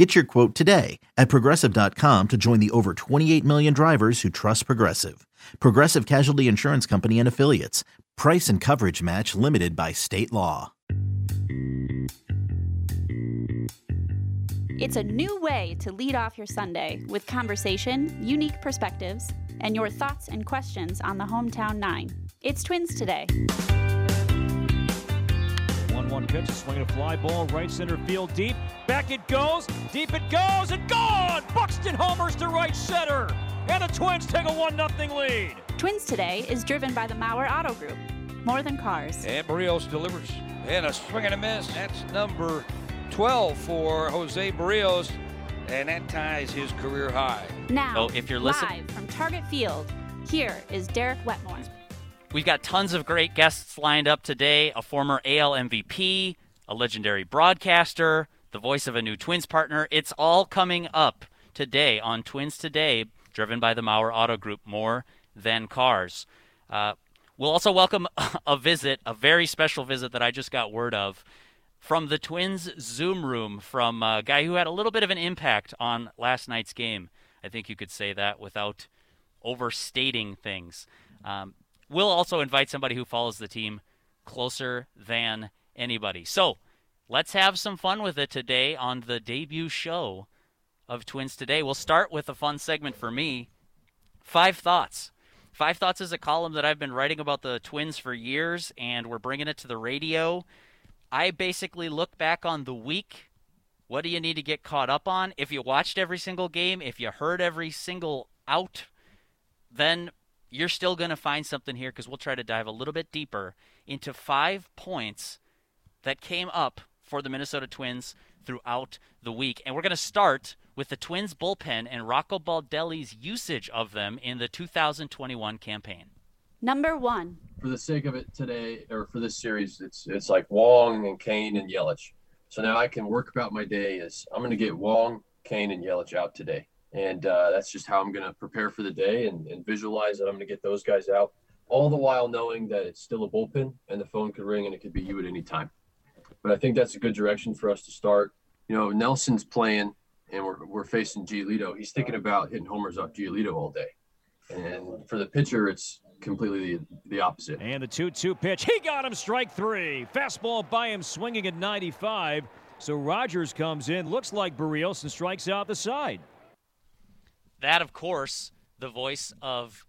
Get your quote today at progressive.com to join the over 28 million drivers who trust Progressive. Progressive Casualty Insurance Company and Affiliates. Price and coverage match limited by state law. It's a new way to lead off your Sunday with conversation, unique perspectives, and your thoughts and questions on the Hometown Nine. It's Twins today. 1 1 pitch, a swing and a fly ball, right center field deep. Back it goes, deep it goes, and gone! Buxton homers to right center, and the Twins take a 1 0 lead. Twins today is driven by the Mauer Auto Group. More than cars. And Berrios delivers. And a swing and a miss. That's number 12 for Jose Berrios. And that ties his career high. Now, So if you're listening, live from Target Field, here is Derek Wetmore. We've got tons of great guests lined up today a former AL MVP, a legendary broadcaster, the voice of a new Twins partner. It's all coming up today on Twins Today, driven by the Mauer Auto Group, more than cars. Uh, we'll also welcome a visit, a very special visit that I just got word of from the Twins Zoom room from a guy who had a little bit of an impact on last night's game. I think you could say that without overstating things. Um, we'll also invite somebody who follows the team closer than anybody. So let's have some fun with it today on the debut show of Twins Today. We'll start with a fun segment for me Five Thoughts. Five Thoughts is a column that I've been writing about the Twins for years, and we're bringing it to the radio. I basically look back on the week. What do you need to get caught up on? If you watched every single game, if you heard every single out, then you're still going to find something here because we'll try to dive a little bit deeper into five points that came up for the Minnesota Twins throughout the week. And we're going to start with the Twins bullpen and Rocco Baldelli's usage of them in the 2021 campaign. Number one, for the sake of it today or for this series, it's it's like Wong and Cain and Yelich. So now I can work about my day is I'm going to get Wong, Cain, and Yelich out today, and uh, that's just how I'm going to prepare for the day and, and visualize that I'm going to get those guys out. All the while knowing that it's still a bullpen and the phone could ring and it could be you at any time. But I think that's a good direction for us to start. You know, Nelson's playing and we're, we're facing Giolito. He's thinking about hitting homers off Giolito all day. And for the pitcher, it's completely the, the opposite. And the 2 2 pitch. He got him strike three. Fastball by him swinging at 95. So Rogers comes in, looks like Berrios, and strikes out the side. That, of course, the voice of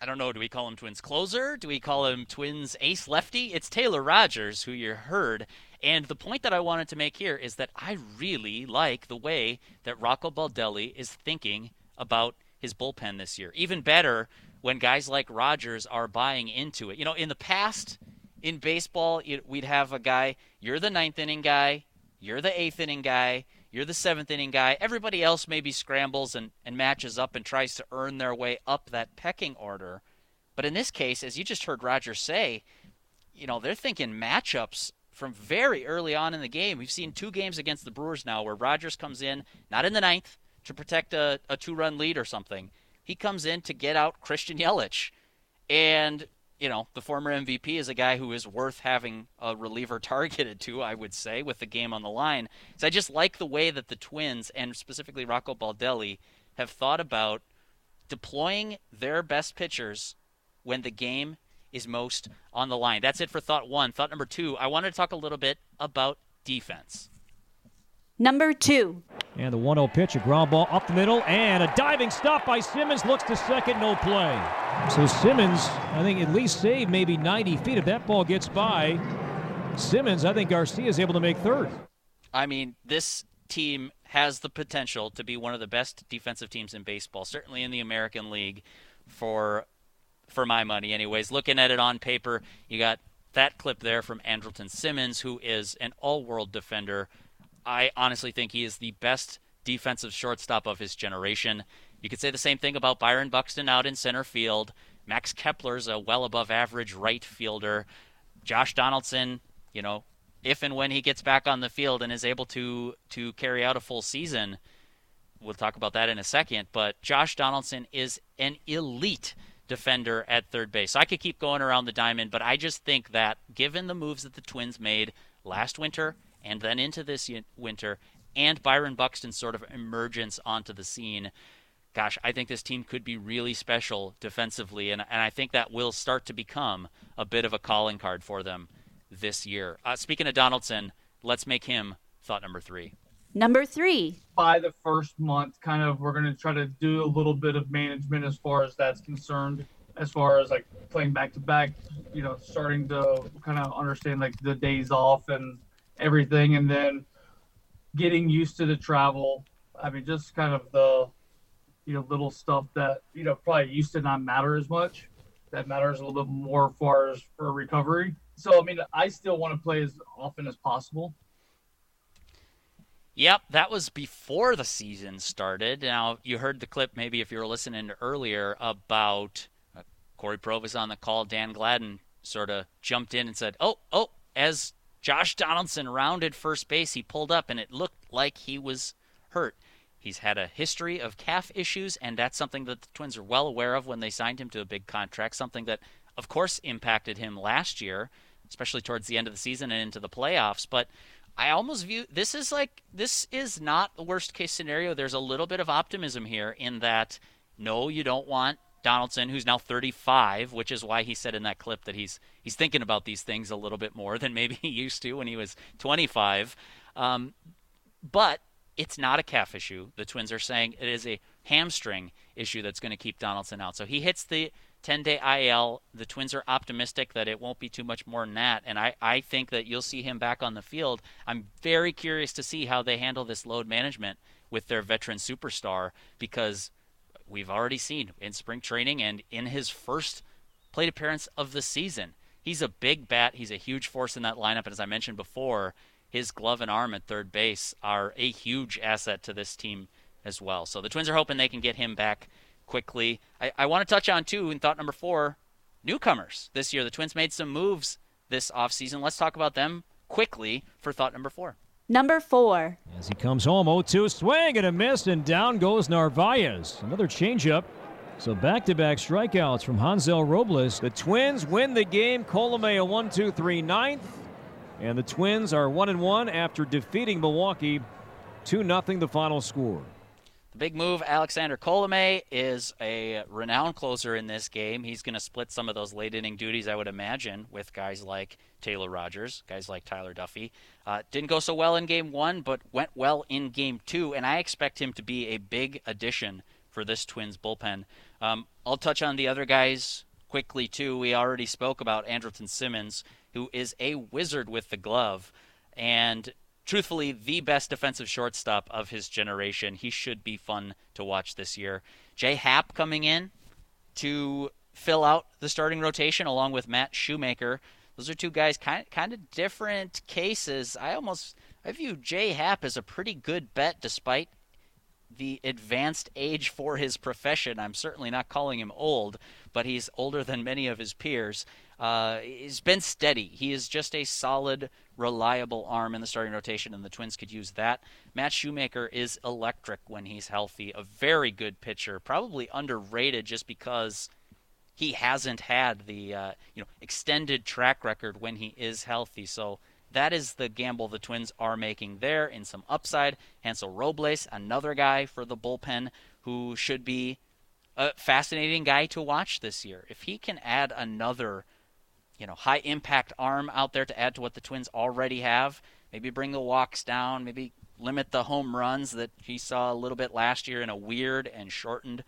I don't know, do we call him Twins closer? Do we call him Twins ace lefty? It's Taylor Rogers, who you heard. And the point that I wanted to make here is that I really like the way that Rocco Baldelli is thinking about his bullpen this year. Even better when guys like Rogers are buying into it. You know, in the past, in baseball, we'd have a guy, you're the ninth inning guy, you're the eighth inning guy, you're the seventh inning guy. Everybody else maybe scrambles and, and matches up and tries to earn their way up that pecking order. But in this case, as you just heard Roger say, you know, they're thinking matchups from very early on in the game. We've seen two games against the Brewers now where Rogers comes in, not in the ninth, to protect a, a two run lead or something. He comes in to get out Christian Yelich. And you know, the former MVP is a guy who is worth having a reliever targeted to, I would say, with the game on the line. So I just like the way that the Twins, and specifically Rocco Baldelli, have thought about deploying their best pitchers when the game is most on the line. That's it for thought one. Thought number two, I wanted to talk a little bit about defense. Number two, And the 1 0 pitch, a ground ball up the middle, and a diving stop by Simmons. Looks to second, no play. So Simmons, I think, at least saved maybe 90 feet. If that ball gets by Simmons, I think Garcia is able to make third. I mean, this team has the potential to be one of the best defensive teams in baseball, certainly in the American League for for my money anyways. Looking at it on paper, you got that clip there from Andrelton Simmons who is an all-world defender. I honestly think he is the best defensive shortstop of his generation. You could say the same thing about Byron Buxton out in center field. Max Kepler's a well above average right fielder. Josh Donaldson, you know, if and when he gets back on the field and is able to to carry out a full season, we'll talk about that in a second. But Josh Donaldson is an elite defender at third base. I could keep going around the diamond, but I just think that given the moves that the Twins made last winter and then into this winter, and Byron Buxton's sort of emergence onto the scene, gosh, I think this team could be really special defensively, and, and I think that will start to become a bit of a calling card for them this year. Uh, speaking of Donaldson, let's make him thought number three. Number three. By the first month, kind of, we're going to try to do a little bit of management as far as that's concerned. As far as like playing back to back, you know, starting to kind of understand like the days off and everything, and then getting used to the travel. I mean, just kind of the, you know, little stuff that, you know, probably used to not matter as much. That matters a little bit more as far as for recovery. So, I mean, I still want to play as often as possible. Yep, that was before the season started. Now, you heard the clip, maybe if you were listening earlier, about uh, Cory Provus on the call. Dan Gladden sort of jumped in and said, Oh, oh, as Josh Donaldson rounded first base, he pulled up and it looked like he was hurt. He's had a history of calf issues, and that's something that the Twins are well aware of when they signed him to a big contract, something that, of course, impacted him last year, especially towards the end of the season and into the playoffs. But I almost view this is like this is not the worst case scenario. There's a little bit of optimism here in that no, you don't want Donaldson, who's now 35, which is why he said in that clip that he's he's thinking about these things a little bit more than maybe he used to when he was 25. Um, but it's not a calf issue. The Twins are saying it is a hamstring issue that's going to keep Donaldson out. So he hits the 10 day IL. The Twins are optimistic that it won't be too much more than that. And I, I think that you'll see him back on the field. I'm very curious to see how they handle this load management with their veteran superstar because we've already seen in spring training and in his first plate appearance of the season. He's a big bat. He's a huge force in that lineup. And as I mentioned before, his glove and arm at third base are a huge asset to this team as well. So the Twins are hoping they can get him back quickly. I, I want to touch on, too, in thought number four, newcomers this year. The Twins made some moves this offseason. Let's talk about them quickly for thought number four. Number four. As he comes home, 0 2 swing and a miss, and down goes Narvaez. Another changeup. So back to back strikeouts from Hansel Robles. The Twins win the game. Colome a 1 2 3 ninth. And the Twins are 1 and 1 after defeating Milwaukee 2 0 the final score. The big move, Alexander Colome is a renowned closer in this game. He's going to split some of those late inning duties, I would imagine, with guys like Taylor Rogers, guys like Tyler Duffey. Uh, didn't go so well in game one, but went well in game two, and I expect him to be a big addition for this Twins bullpen. Um, I'll touch on the other guys quickly, too. We already spoke about Andrelton Simmons, who is a wizard with the glove. And truthfully the best defensive shortstop of his generation. He should be fun to watch this year. Jay Happ coming in to fill out the starting rotation along with Matt Shoemaker. Those are two guys kind kind of different cases. I almost I view Jay Happ as a pretty good bet despite the advanced age for his profession. I'm certainly not calling him old, but he's older than many of his peers. Uh, he's been steady. He is just a solid, reliable arm in the starting rotation, and the Twins could use that. Matt Shoemaker is electric when he's healthy. A very good pitcher, probably underrated just because he hasn't had the uh, you know extended track record when he is healthy. So that is the gamble the Twins are making there in some upside. Hansel Robles, another guy for the bullpen who should be a fascinating guy to watch this year. If he can add another you know, high impact arm out there to add to what the Twins already have. Maybe bring the walks down, maybe limit the home runs that he saw a little bit last year in a weird and shortened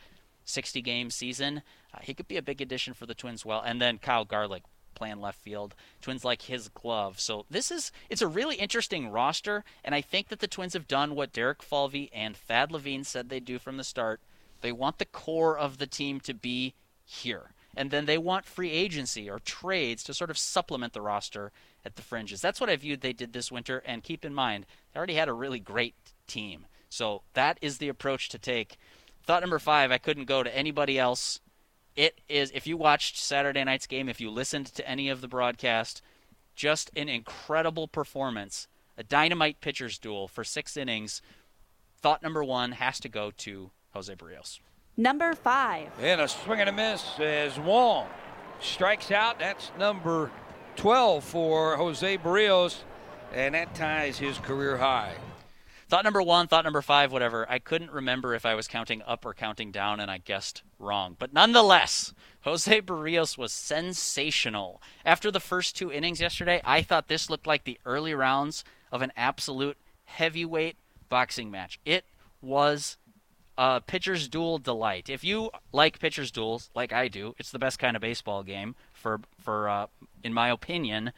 60 game season. Uh, he could be a big addition for the Twins well. And then Kyle Garlick playing left field. Twins like his glove. So this is it's a really interesting roster and I think that the Twins have done what Derek Falvey and Thad Levine said they'd do from the start. They want the core of the team to be here and then they want free agency or trades to sort of supplement the roster at the fringes. That's what I viewed they did this winter, and keep in mind, they already had a really great team. So that is the approach to take. Thought number five, I couldn't go to anybody else It is, if you watched Saturday night's game, if you listened to any of the broadcast, just an incredible performance. A dynamite pitcher's duel for six innings. Thought number one has to go to Jose Berrios. Number five. And a swing and a miss as Wong strikes out. That's number 12 for Jose Berrios, and that ties his career high. Thought number one, thought number five, whatever. I couldn't remember if I was counting up or counting down, and I guessed wrong. But nonetheless, Jose Berrios was sensational. After the first two innings yesterday, I thought this looked like the early rounds of an absolute heavyweight boxing match. It was a pitcher's duel delight. If you like pitcher's duels, like I do, it's the best kind of baseball game for for uh, in my opinion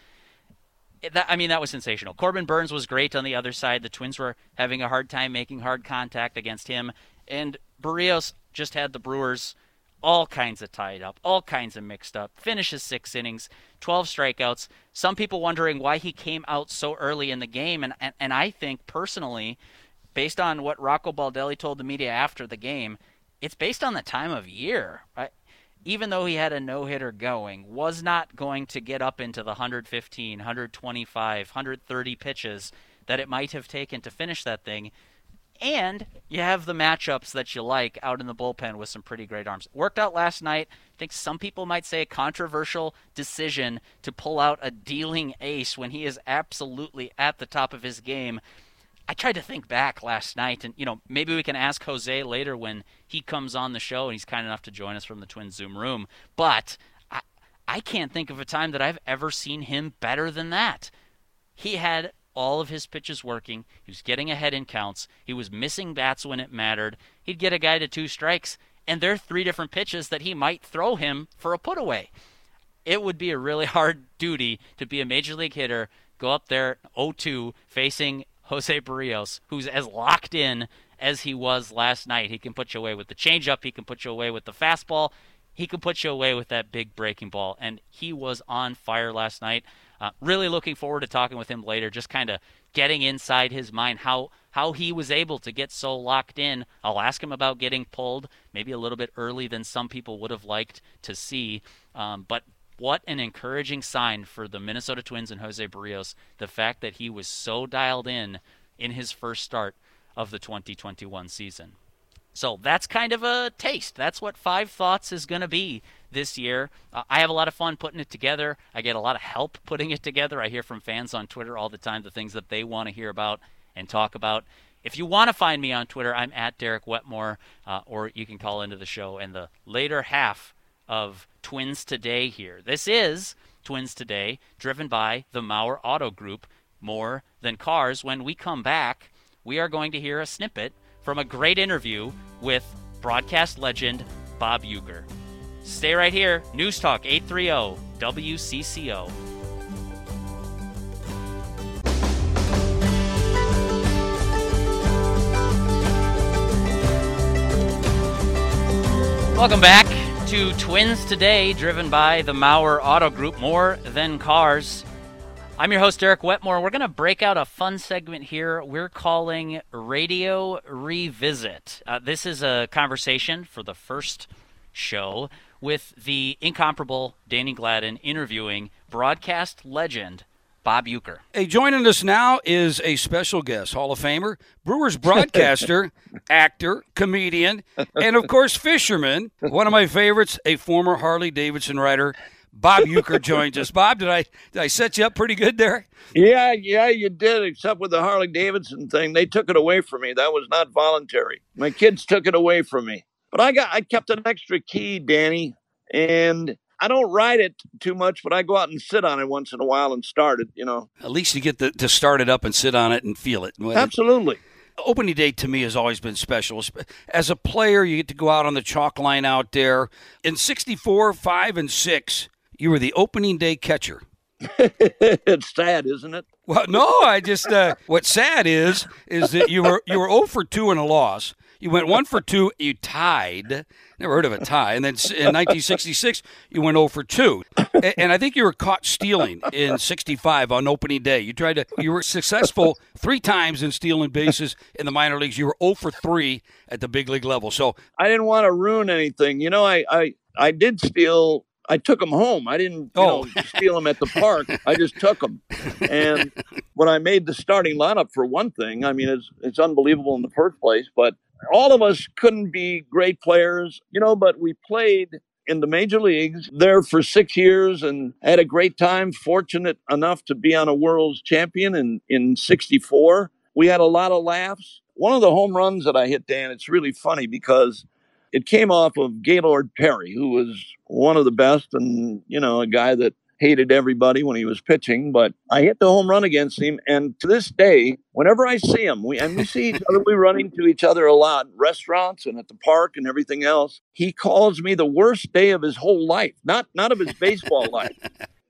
that, I mean, that was sensational. Corbin Burnes was great on the other side. The Twins were having a hard time making hard contact against him. And Berrios just had the Brewers all kinds of tied up, all kinds of mixed up. Finishes six innings, 12 strikeouts. Some people wondering why he came out so early in the game. And, and, and I think personally, based on what Rocco Baldelli told the media after the game, it's based on the time of year. Right? Even though he had a no hitter going, was not going to get up into the 115, 125, 130 pitches that it might have taken to finish that thing. And you have the matchups that you like out in the bullpen with some pretty great arms. Worked out last night. I think some people might say a controversial decision to pull out a dealing ace when he is absolutely at the top of his game. I tried to think back last night, and you know maybe we can ask Jose later when he comes on the show and he's kind enough to join us from the Twin Zoom room. But I, I can't think of a time that I've ever seen him better than that. He had all of his pitches working. He was getting ahead in counts. He was missing bats when it mattered. He'd get a guy to two strikes, and there are three different pitches that he might throw him for a put away. It would be a really hard duty to be a major league hitter, go up there 0 2 facing Jose Berrios, who's as locked in as he was last night. He can put you away with the changeup, he can put you away with the fastball, he can put you away with that big breaking ball. And he was on fire last night. Uh, really looking forward to talking with him later, just kind of getting inside his mind how how he was able to get so locked in. I'll ask him about getting pulled, maybe a little bit early than some people would have liked to see. Um, but what an encouraging sign for the Minnesota Twins and Jose Berrios, the fact that he was so dialed in in his first start of the 2021 season. So that's kind of a taste. That's what Five Thoughts is going to be this year. Uh, I have a lot of fun putting it together. I get a lot of help putting it together. I hear from fans on Twitter all the time the things that they want to hear about and talk about. If you want to find me on Twitter, I'm at Derek Wetmore, uh, or you can call into the show. And the later half of Twins Today here. This is Twins Today, driven by the Mauer Auto Group, more than cars. When we come back, we are going to hear a snippet from a great interview with broadcast legend Bob Uecker. Stay right here. News Talk 830 WCCO. Welcome back to Twins Today, driven by the Mauer Auto Group, more than cars. I'm your host, Derek Wetmore. We're going to break out a fun segment here we're calling Radio Revisit. Uh, this is a conversation for the first show with the incomparable Danny Gladden interviewing broadcast legend Bob Uecker. Hey, joining us now is a special guest, Hall of Famer, Brewers broadcaster, actor, comedian, and of course, fisherman. One of my favorites, a former Harley Davidson rider. Bob Uecker joins us. Bob, did I did I set you up pretty good there? Yeah, yeah, you did. Except with the Harley Davidson thing, they took it away from me. That was not voluntary. My kids took it away from me. But I got I kept an extra key, Danny, and I don't ride it too much, but I go out and sit on it once in a while and start it. You know, At least you get the, to start it up and sit on it and feel it. absolutely. Opening day to me has always been special. As a player, you get to go out on the chalk line out there. In 64, 5, and 6, you were the opening day catcher. it's sad, isn't it? Well, no, I just uh, what's sad is is that you were you were 0 for 2 in a loss. You went 1 for 2, you tied. Never heard of a tie. And then in 1966, you went 0 for 2. And I think you were caught stealing in 65 on opening day. You tried to you were successful 3 times in stealing bases in the minor leagues. You were 0 for 3 at the big league level. So, I didn't want to ruin anything. You know, I I I did steal. I took them home. I didn't you Oh. know, steal them at the park. I just took them. And when I made the starting lineup, for one thing, I mean, it's it's unbelievable in the first place. But all of us couldn't be great players, you know. But we played in the major leagues there for six years and had a great time. Fortunate enough to be on a world's champion in in '64. We had a lot of laughs. One of the home runs that I hit, Dan, it's really funny because it came off of Gaylord Perry, who was one of the best and, you know, a guy that hated everybody when he was pitching. But I hit the home run against him. And to this day, whenever I see him, we, and we see each other, we run into each other a lot, restaurants and at the park and everything else. He calls me the worst day of his whole life, not, not of his baseball life.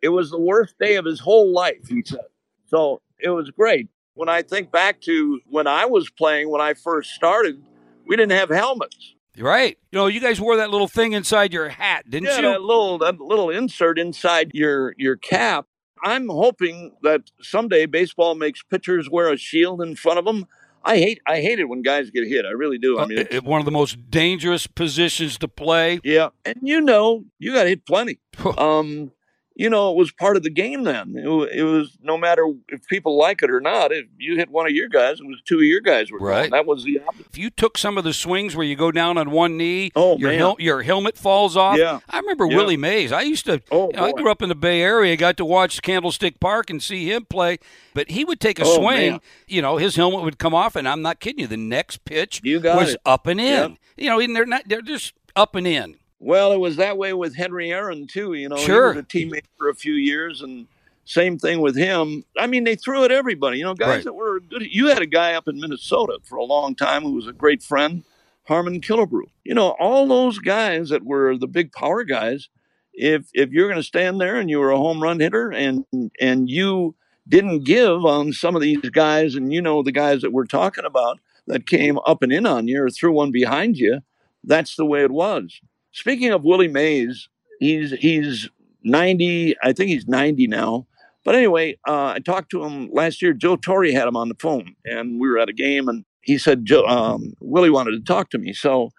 It was the worst day of his whole life, he said. So it was great. When I think back to when I was playing, when I first started, we didn't have helmets. Right. You know, you guys wore that little thing inside your hat, didn't yeah, you? that little that little insert inside your your cap. I'm hoping that someday baseball makes pitchers wear a shield in front of them. I hate I hate it when guys get hit. I really do. I mean, Uh, one of the most dangerous positions to play. yeah, and you know, you got hit plenty. Um, you know, it was part of the game then. It, it was no matter if people like it or not. If you hit one of your guys, it was two of your guys were gone. Right. That was the opposite. If you took some of the swings where you go down on one knee, Oh, your hel- your helmet falls off. Yeah. I remember Yeah. Willie Mays. I used to. Oh, you know, I grew up in the Bay Area. Got to watch Candlestick Park and see him play. But he would take a Oh, swing. man. You know, his helmet would come off, and I'm not kidding you. The next pitch You got was it. up and in. Yep. You know, and they're not. They're just up and in. Well, it was that way with Henry Aaron too. You know, Sure. he was a teammate for a few years, and same thing with him. I mean, they threw at everybody. You know, guys Right. that were good. You had a guy up in Minnesota for a long time who was a great friend, Harmon Killebrew. You know, all those guys that were the big power guys. If if you're going to stand there and you were a home run hitter and and you didn't give on some of these guys, and you know the guys that we're talking about that came up and in on you or threw one behind you, that's the way it was. Speaking of Willie Mays, he's he's 90, I think he's 90 now. But anyway, uh, I talked to him last year. Joe Torre had him on the phone, and we were at a game, and he said, Joe, um, Willie wanted to talk to me. So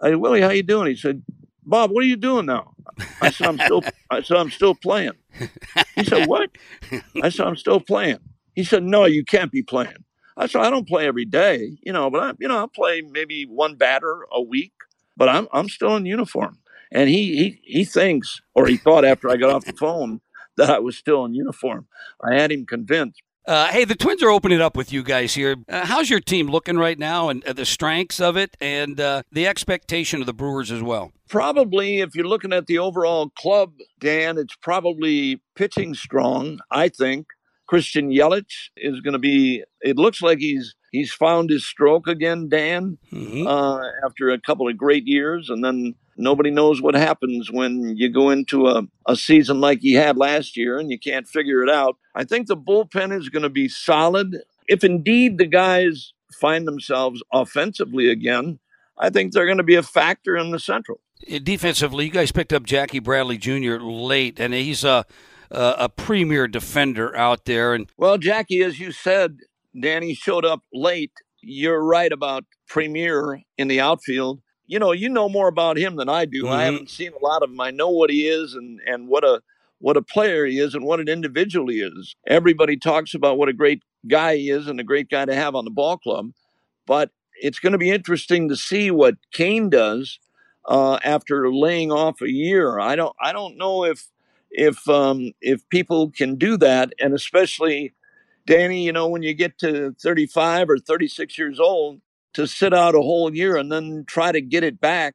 I said, Willie, how you doing? He said, Bob, what are you doing now? I said, I'm still, I said, I'm still playing. He said, what? I said, I'm still playing. He said, no, you can't be playing. I said, I don't play every day, you know, but I, you know, I'll play maybe one batter a week, but I'm, I'm still in uniform. And he, he, he thinks, or he thought after I got off the phone that I was still in uniform. I had him convinced. Uh, hey, the Twins are opening up with you guys here. Uh, how's your team looking right now, and uh, the strengths of it, and uh, the expectation of the Brewers as well? Probably, if you're looking at the overall club, Dan, it's probably pitching strong. I think Christian Yelich is going to be. It looks like he's he's found his stroke again, Dan, Mhm. uh, after a couple of great years, and then nobody knows what happens when you go into a, a season like he had last year and you can't figure it out. I think the bullpen is going to be solid. If indeed the guys find themselves offensively again, I think they're going to be a factor in the Central. Uh, Defensively, you guys picked up Jackie Bradley Jr. late, and he's a a, a premier defender out there. And Well, Jackie, as you said, Danny showed up late. You're right about Premier in the outfield. You know, you know more about him than I do. I Mhm. haven't seen a lot of him. I know what he is and and what a what a player he is and what an individual he is. Everybody talks about what a great guy he is and a great guy to have on the ball club, but it's going to be interesting to see what Cain does uh, after laying off a year. I don't I don't know if if um, if people can do that, and especially Danny, you know, when you get to 35 or 36 years old, to sit out a whole year and then try to get it back.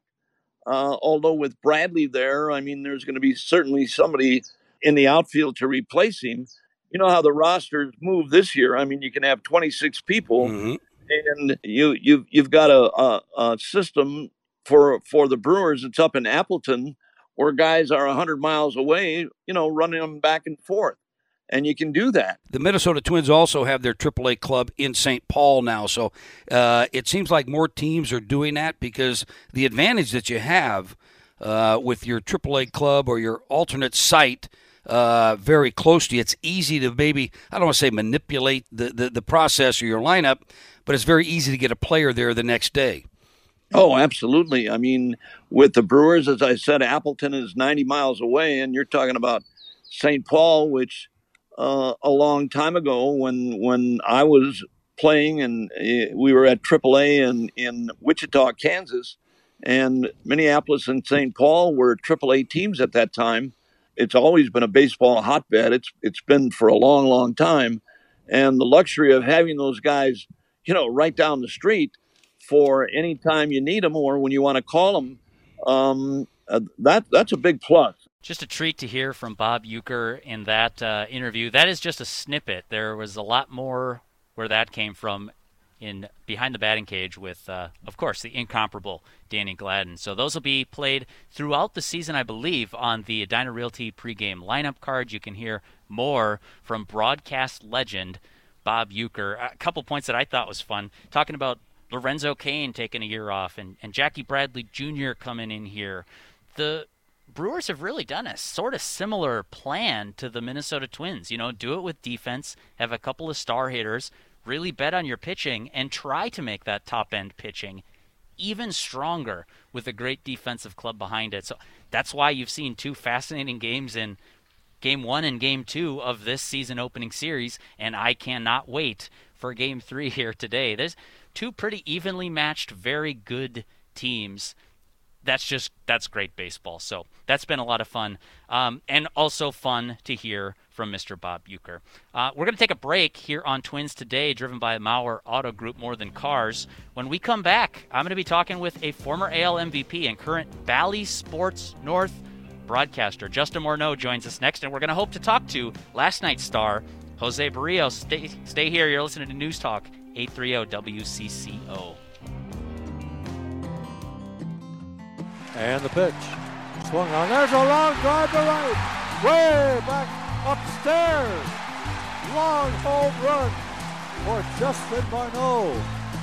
Uh, although with Bradley there, I mean, there's going to be certainly somebody in the outfield to replace him. You know how the rosters move this year. I mean, you can have 26 people, Mhm. and you you've you've got a, a, a system for for the Brewers. It's up in Appleton, where guys are 100 miles away. You know, running them back and forth, and you can do that. the Minnesota Twins also have their AAA club in St. Paul now, so uh, it seems like more teams are doing that because the advantage that you have uh, with your AAA club or your alternate site. Uh, very close to you. It's easy to maybe, I don't want to say manipulate the, the, the process or your lineup, but it's very easy to get a player there the next day. Oh, absolutely. I mean, with the Brewers, as I said, Appleton is 90 miles away, and you're talking about St. Paul, which uh, a long time ago when when I was playing and uh, we were at AAA in, in Wichita, Kansas, and Minneapolis and St. Paul were AAA teams at that time. It's always been a baseball hotbed. It's it's been for a long, long time, and the luxury of having those guys, you know, right down the street for any time you need them or when you want to call them, um, uh, that that's a big plus. Just a treat to hear from Bob Uecker in that uh, interview. That is just a snippet. There was a lot more where that came from in behind the batting cage with, uh, of course, the incomparable Danny Gladden. So those will be played throughout the season, I believe, on the Edina Realty pregame lineup card. You can hear more from broadcast legend Bob Uecker. A couple points that I thought was fun, talking about Lorenzo Cain taking a year off and, and Jackie Bradley Jr. coming in here. The Brewers have really done a sort of similar plan to the Minnesota Twins. You know, do it with defense, have a couple of star hitters, really bet on your pitching, and try to make that top end pitching even stronger with a great defensive club behind it. So that's why you've seen two fascinating games in game one and game two of this season opening series, and I cannot wait for game three here today. There's two pretty evenly matched, very good teams. That's just that's great baseball. So that's been a lot of fun, um, and also fun to hear from Mr. Bob Uecker. Uh, we're going to take a break here on Twins Today, driven by Mauer Auto Group More Than Cars. When we come back, I'm going to be talking with a former AL MVP and current Bally Sports North broadcaster. Justin Morneau joins us next, and we're going to hope to talk to last night's star, Jose Berrios. Stay, stay here. You're listening to News Talk 830 WCCO. And the pitch. Swung on. There's a long drive to right. Way back upstairs. Long home run for Justin Morneau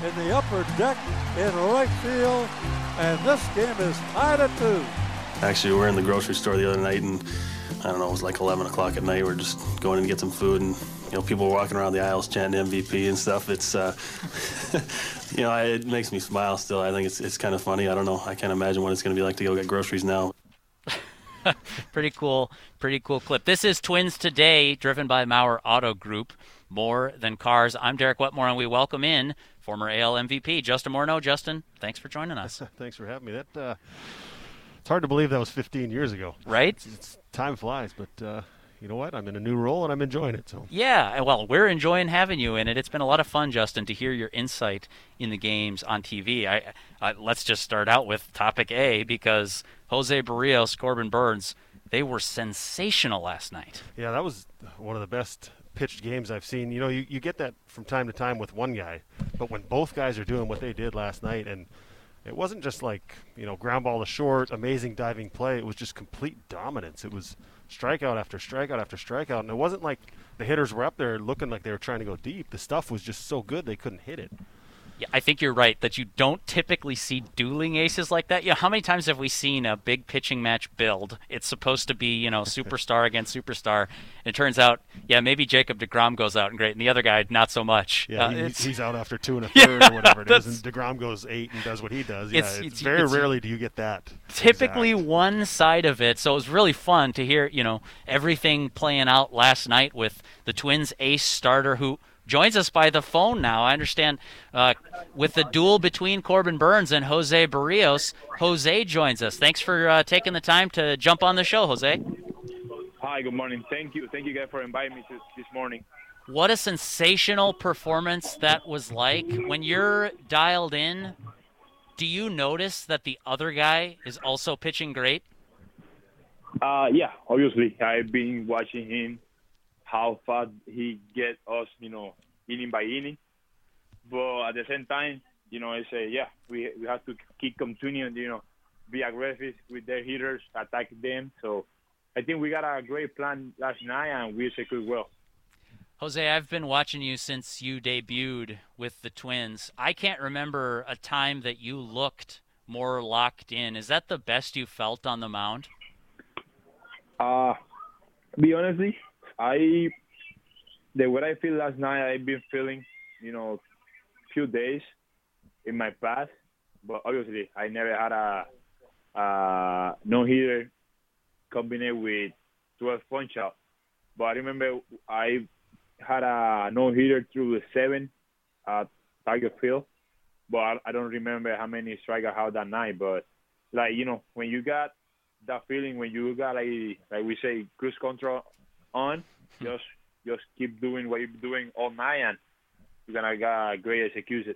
in the upper deck in right field. And this game is tied at two. Actually, we were in the grocery store the other night, and I don't know, it was like 11 o'clock at night. We are just going in to get some food, and you know, people walking around the aisles chanting MVP and stuff. It's, uh, you know, it makes me smile still. I think it's it's kind of funny. I don't know. I can't imagine what it's going to be like to go get groceries now. pretty cool, pretty cool clip. This is Twins Today, driven by Mauer Auto Group. More than cars. I'm Derek Wetmore, and we welcome in former AL MVP Justin Morneau. Justin, thanks for joining us. thanks for having me. That uh, it's hard to believe that was 15 years ago. Right? It's, it's, time flies, but uh, you know what? I'm in a new role and I'm enjoying it. So yeah, well, we're enjoying having you in it. It's been a lot of fun, Justin, to hear your insight in the games on TV. I, I let's just start out with topic A because Jose Berrios, Corbin Burnes, they were sensational last night. Yeah, that was one of the best pitched games I've seen. You know, you, you get that from time to time with one guy, but when both guys are doing what they did last night and it wasn't just like you know ground ball to short, amazing diving play. It was just complete dominance. It was strikeout after strikeout after strikeout, and it wasn't like the hitters were up there looking like they were trying to go deep. The stuff was just so good they couldn't hit it. Yeah, I think you're right that you don't typically see dueling aces like that. Yeah, how many times have we seen a big pitching match build? It's supposed to be, you know, superstar against superstar. And it turns out, yeah, maybe Jacob DeGrom goes out and great, and the other guy not so much. Yeah, uh, he, he's out after two and a third yeah, or whatever it is, and DeGrom goes eight and does what he does. Yeah, it's, it's, it's very rarely do you get that. Typically exact. one side of it. So it was really fun to hear, you know, everything playing out last night with the Twins ace starter who – joins us by the phone now. I understand uh, with the duel between Corbin Burnes and Jose Berrios, Jose joins us. Thanks for uh, taking the time to jump on the show, Jose. Hi, good morning. Thank you. Thank you guys for inviting me to this morning. What a sensational performance that was like. When you're dialed in, do you notice that the other guy is also pitching great? Uh, yeah, obviously. I've been watching him how far he get us, you know, inning by inning. But at the same time, you know, I say, yeah, we we have to keep continuing, you know, be aggressive with their hitters, attack them. So I think we got a great plan last night, and we executed well. Jose, I've been watching you since you debuted with the Twins. I can't remember a time that you looked more locked in. Is that the best you felt on the mound? Uh, be honestly, I the way I feel last night, I've been feeling, you know, few days in my past. but obviously I never had a, a no hitter combined with 12 punch out. But I remember I had a no hitter through the seven at Tiger Field, but I, I don't remember how many strikes I had that night. But like you know, when you got that feeling, when you got like like we say cruise control on, just just keep doing what you're doing all night, and you're gonna get a great execution.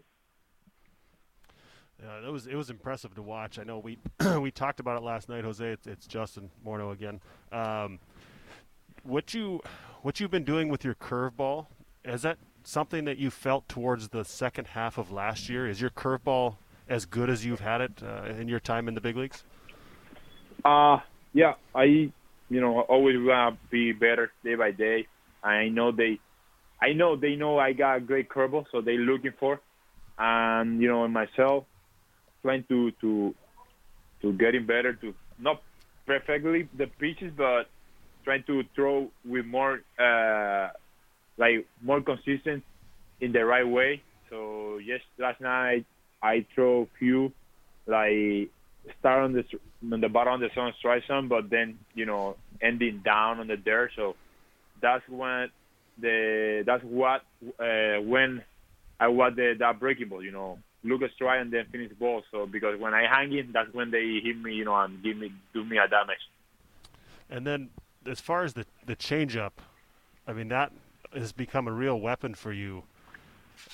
Yeah, it was it was impressive to watch. I know we we talked about it last night, Jose. It's, it's Justin Morneau again. Um, what you what you've been doing with your curveball is that something that you felt towards the second half of last year? Is your curveball as good as you've had it uh, in your time in the big leagues? Uh yeah, I you know always wanna be better day by day. I know they, I know they know I got a great curveball, so they're looking for, and you know myself trying to to to getting better to not perfectly the pitches, but trying to throw with more uh like more consistent in the right way. So yes, last night I throw few like start on the on the bottom of the zone strike zone, but then you know ending down on the dirt. So that's when the that's what uh, when I was the that breaking ball. You know, look a strike and then finish ball. So because when I hang in, that's when they hit me. You know, and give me do me a damage. And then as far as the the changeup, I mean that has become a real weapon for you.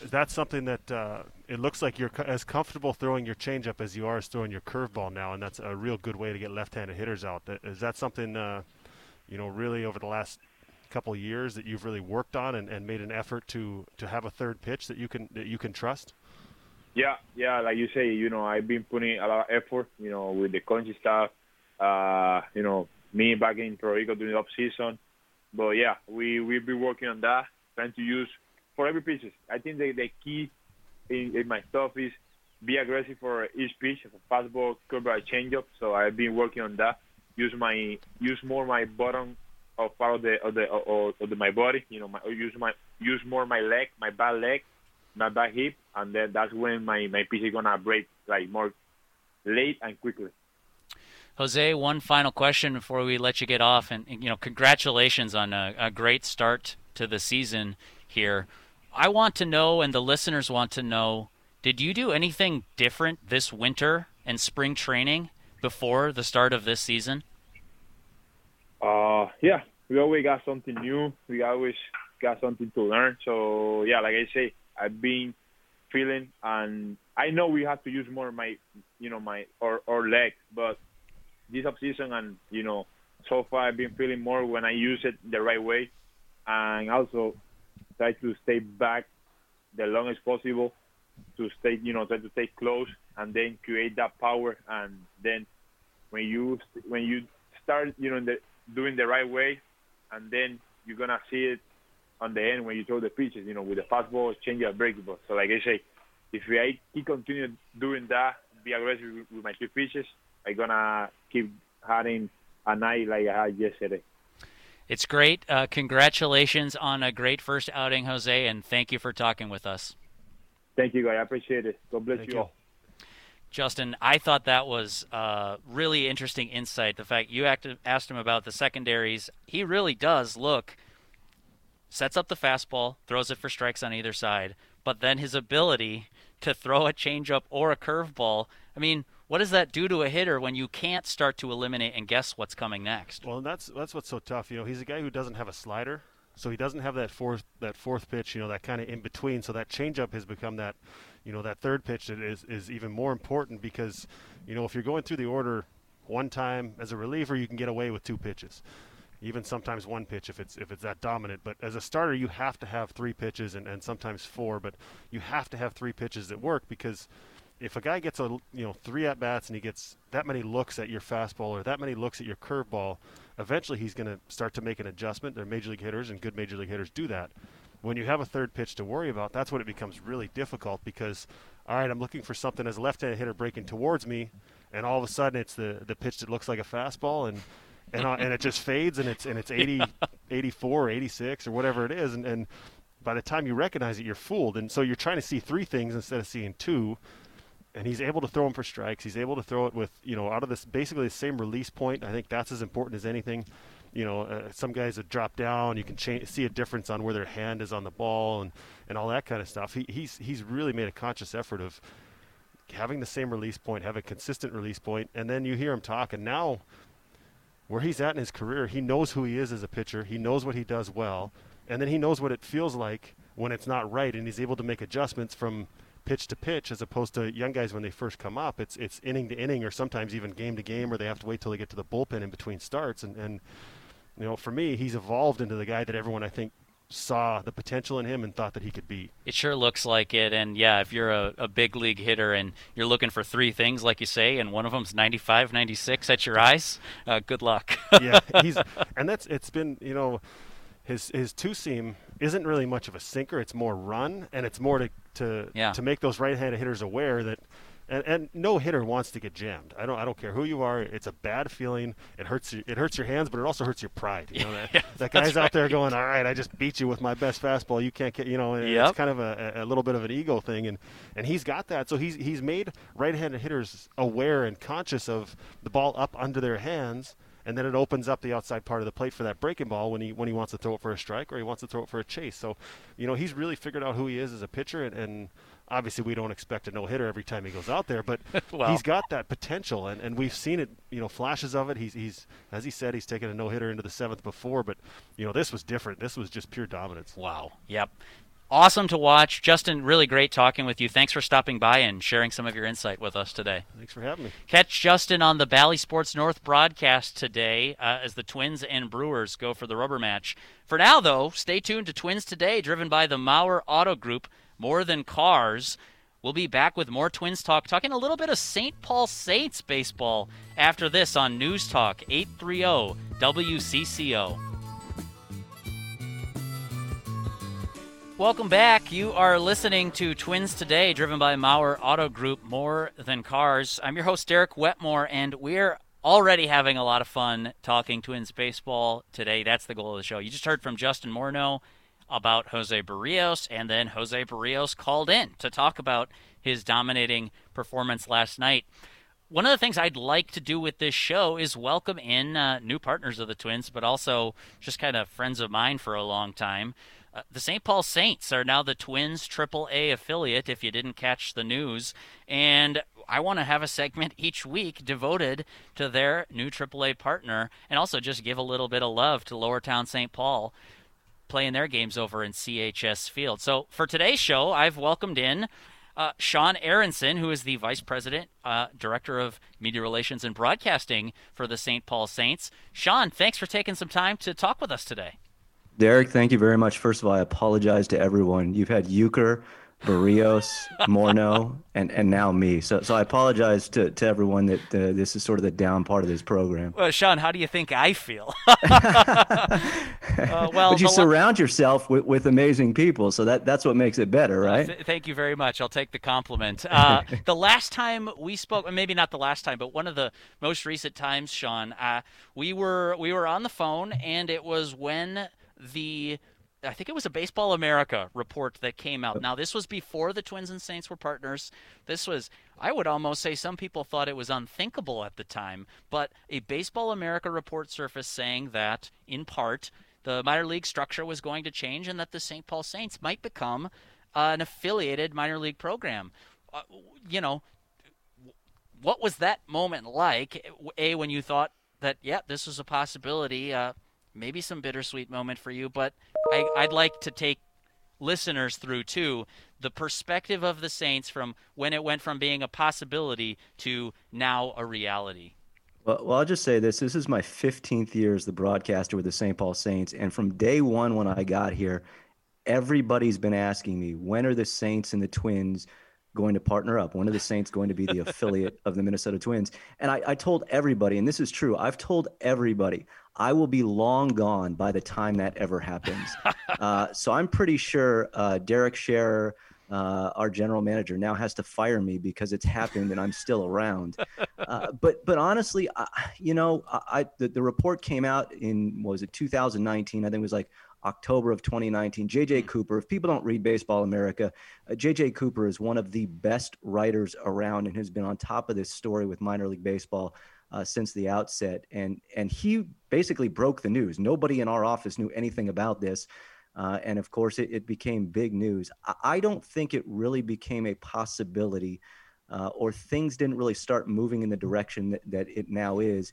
Is that something that uh, it looks like you're as comfortable throwing your changeup as you are as throwing your curveball now, and that's a real good way to get left-handed hitters out. Is that something uh, you know really over the last couple of years that you've really worked on and, and made an effort to to have a third pitch that you can that you can trust? Yeah, yeah, like you say, you know, I've been putting a lot of effort, you know, with the country stuff, uh, you know, me back in Puerto Rico during the off season. But yeah, we we've been working on that, trying to use for every pitch. I think the the key in, in my stuff is be aggressive for each pitch, fastball, curveball, changeup. So I've been working on that. Use my use more my bottom of part of the of the of, of the, my body. You know, my use my use more my leg, my back leg, my back hip, and then that's when my my pitch is gonna break like more late and quickly. Jose, one final question before we let you get off, and you know, congratulations on a, a, great start to the season here. I want to know, and the listeners want to know, did you do anything different this winter and spring training before the start of this season? Uh, yeah, we always got something new. We always got something to learn. So yeah, like I say, I've been feeling, and I know we have to use more my, you know, my or or legs, but this off season and you know so far I've been feeling more when I use it the right way and also try to stay back the longest possible to stay you know try to stay close and then create that power and then when you when you start you know the, doing the right way and then you're gonna see it on the end when you throw the pitches you know with the fastball change your breaking ball so like I say if I keep continue doing that be aggressive with my two pitches I'm gonna keep having a night like I had yesterday. It's great. Uh, congratulations on a great first outing, Jose, and thank you for talking with us. Thank you, guys. I appreciate it. God bless you, you all. Justin, I thought that was uh, really interesting insight. The fact you asked him about the secondaries, he really does look, sets up the fastball, throws it for strikes on either side, but then his ability to throw a changeup or a curveball. I mean, what does that do to a hitter when you can't start to eliminate and guess what's coming next? Well, that's that's what's so tough. You know, he's a guy who doesn't have a slider, so he doesn't have that fourth that fourth pitch. You know, that kind of in between. So that changeup has become that, you know, that third pitch that is is even more important because, you know, if you're going through the order one time as a reliever, you can get away with two pitches even sometimes one pitch if it's if it's that dominant. But as a starter, you have to have three pitches and, and sometimes four. But you have to have three pitches that work because if a guy gets a you know three at bats and he gets that many looks at your fastball or that many looks at your curveball, eventually he's going to start to make an adjustment. They're major league hitters, and good major league hitters do that. When you have a third pitch to worry about, that's when it becomes really difficult because, all right, I'm looking for something as a left-handed hitter breaking towards me, and all of a sudden it's the the pitch that looks like a fastball, and and uh, and it just fades, and it's and it's 80, yeah. 84, 86, or whatever it is, and and by the time you recognize it, you're fooled, and so you're trying to see three things instead of seeing two and he's able to throw them for strikes. He's able to throw it with you know out of this basically the same release point. I think that's as important as anything. You know, uh, some guys that drop down, you can see a difference on where their hand is on the ball and, and all that kind of stuff. He, he's he's really made a conscious effort of having the same release point, have a consistent release point, and then you hear him talk, and now where he's at in his career, he knows who he is as a pitcher. He knows what he does well, and then he knows what it feels like when it's not right, and he's able to make adjustments from pitch to pitch as opposed to young guys when they first come up. It's it's inning to inning, or sometimes even game to game, where they have to wait till they get to the bullpen in between starts. And and you know, for me, he's evolved into the guy that everyone I think saw the potential in him and thought that he could be. It sure looks like it. And yeah, if you're a, a big league hitter and you're looking for three things, like you say, and one of them's 95, 96 at your eyes, uh, good luck. yeah, he's and that's it's been you know his his two seam isn't really much of a sinker. It's more run, and it's more to to yeah. to make those right-handed hitters aware that. And, and no hitter wants to get jammed. I don't. I don't care who you are. It's a bad feeling. It hurts. You, it hurts your hands, but it also hurts your pride. You know that, Yeah, that guy's that's out there going, "All right, I just beat you with my best fastball. You can't get." You know, and Yep. it's kind of a, a little bit of an ego thing, and and he's got that. So he's he's made right-handed hitters aware and conscious of the ball up under their hands, and then it opens up the outside part of the plate for that breaking ball when he when he wants to throw it for a strike or he wants to throw it for a chase. So, you know, he's really figured out who he is as a pitcher, and, and obviously we don't expect a no hitter every time he goes out there, but Well. he's got that potential, and, and we've seen it. You know, flashes of it. He's he's as he said, he's taken a no hitter into the seventh before, but you know, this was different. This was just pure dominance. Wow. Yep. Awesome to watch. Justin, really great talking with you. Thanks for stopping by and sharing some of your insight with us today. Thanks for having me. Catch Justin on the Bally Sports North broadcast today uh, as the Twins and Brewers go for the rubber match. For now, though, stay tuned to Twins Today, driven by the Mauer Auto Group, more than cars. We'll be back with more Twins talk, talking a little bit of St. Paul Saints baseball after this on News Talk 830 WCCO. Welcome back. You are listening to Twins Today, driven by Mauer Auto Group, more than cars. I'm your host, Derek Wetmore, and we're already having a lot of fun talking Twins baseball today. That's the goal of the show. You just heard from Justin Morneau about Jose Berrios, and then Jose Berrios called in to talk about his dominating performance last night. One of the things I'd like to do with this show is welcome in uh, new partners of the Twins, but also just kind of friends of mine for a long time. Uh, the St. Paul Saints are now the Twins AAA affiliate, if you didn't catch the news. And I want to have a segment each week devoted to their new AAA partner and also just give a little bit of love to Lower Town St. Paul playing their games over in CHS Field. So for today's show, I've welcomed in uh, Sean Aronson, who is the Vice President, uh, Director of Media Relations and Broadcasting for the St. Paul Saints. Sean, thanks for taking some time to talk with us today. Derek, thank you very much. First of all, I apologize to everyone. You've had Uecker, Berrios, Morneau, and, and now me. So so I apologize to, to everyone that uh, this is sort of the down part of this program. Well, Sean, how do you think I feel? uh, well, but you surround yourself with, with amazing people, so that that's what makes it better, right? Th- thank you very much. I'll take the compliment. Uh, the last time we spoke, maybe not the last time, but one of the most recent times, Sean, uh, we were we were on the phone, and it was when the I think it was a Baseball America report that came out. Now, this was before the Twins and Saints were partners. This was, I would almost say, some people thought it was unthinkable at the time, but a Baseball America report surfaced saying that, in part, the minor league structure was going to change and that the St. Paul Saints might become uh, an affiliated minor league program. Uh, you know, what was that moment like? A, when you thought that, yeah, this was a possibility. Uh, maybe some bittersweet moment for you, but I, I'd like to take listeners through too the perspective of the Saints from when it went from being a possibility to now a reality. Well, well, I'll just say this: this is my 15th year as the broadcaster with the St. Paul Saints, and from day one when I got here, everybody's been asking me when are the Saints and the Twins going to partner up? When are the Saints going to be the affiliate of the Minnesota Twins? And I, I told everybody, and this is true, I've told everybody, I will be long gone by the time that ever happens. uh, so I'm pretty sure uh, Derek Sharrer, uh, our general manager, now has to fire me because it's happened and I'm still around. Uh, but but honestly, I, you know, I, I the, the report came out in what was it 2019? I think it was like October of 2019. JJ Cooper, if people don't read Baseball America, uh, JJ Cooper is one of the best writers around and has been on top of this story with minor league baseball uh, since the outset. And, and he basically broke the news. Nobody in our office knew anything about this. Uh, and of course, it, it, became big news. I, I, don't think it really became a possibility uh, or things didn't really start moving in the direction that, that it now is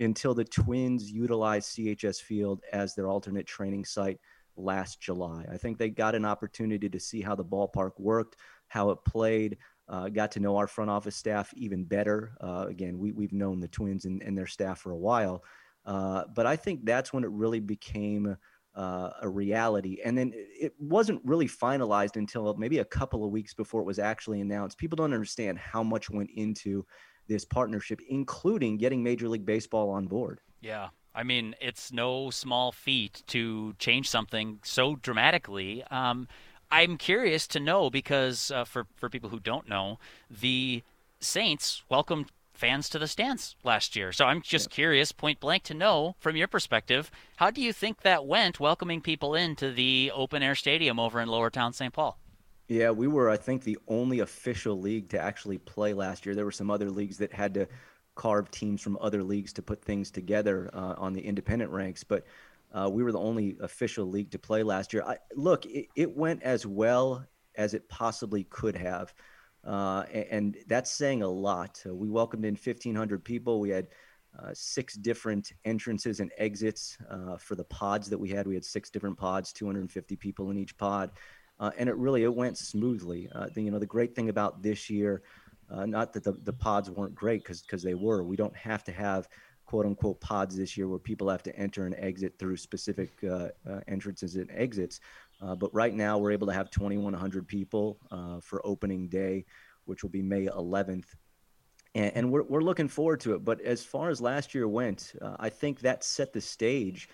until the Twins utilized CHS Field as their alternate training site last July. I think they got an opportunity to see how the ballpark worked, how it played, uh, got to know our front office staff even better. Uh, again, we, we've known the Twins and, and their staff for a while. Uh, but I think that's when it really became uh, a reality. And then it wasn't really finalized until maybe a couple of weeks before it was actually announced. People don't understand how much went into this partnership, including getting Major League Baseball on board. Yeah. I mean, it's no small feat to change something so dramatically. Um, I'm curious to know because uh, for for people who don't know, the Saints welcomed fans to the stands last year. So I'm just yeah. curious, point blank, to know from your perspective, how do you think that went welcoming people into the open air stadium over in Lower Town St. Paul? Yeah, we were, I think, the only official league to actually play last year. There were some other leagues that had to carve teams from other leagues to put things together uh, on the independent ranks, but uh, we were the only official league to play last year. I, look, it, it went as well as it possibly could have. Uh, and, that's saying a lot. Uh, we welcomed in 1,500 people. We had uh, six different entrances and exits uh, for the pods that we had. We had six different pods, 250 people in each pod, uh, and it really it went smoothly. The, you know, the great thing about this year, not that the, the pods weren't great because they were. We don't have to have quote unquote pods this year where people have to enter and exit through specific entrances and exits. Uh, but right now, we're able to have 2,100 people uh, for opening day, which will be May 11th. And, and we're, we're looking forward to it. But as far as last year went, uh, I think that set the stage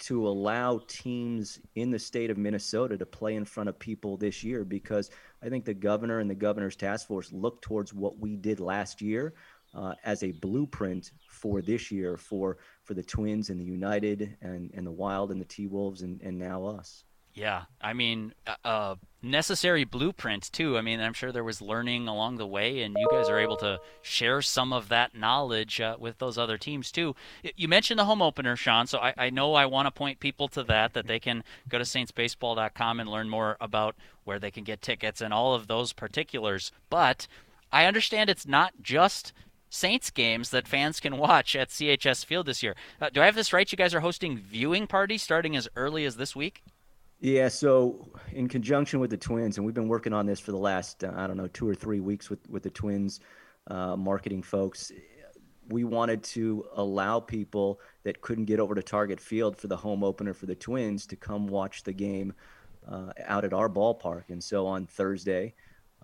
to allow teams in the state of Minnesota to play in front of people this year because I think the governor and the governor's task force look towards what we did last year uh, as a blueprint for this year for for the Twins and the United and, and the Wild and the T Wolves and, and now us. Yeah, I mean, uh, necessary blueprint too. I mean, I'm sure there was learning along the way, and you guys are able to share some of that knowledge uh, with those other teams too. You mentioned the home opener, Sean, so I, I know I want to point people to that, that they can go to saintsbaseball.com and learn more about where they can get tickets and all of those particulars. But I understand it's not just Saints games that fans can watch at CHS Field this year. Uh, do I have this right? You guys are hosting viewing parties starting as early as this week? Yeah, so in conjunction with the Twins, and we've been working on this for the last uh, I don't know two or three weeks with with the Twins uh, marketing folks. We wanted to allow people that couldn't get over to Target Field for the home opener for the Twins to come watch the game uh, out at our ballpark. And so on Thursday,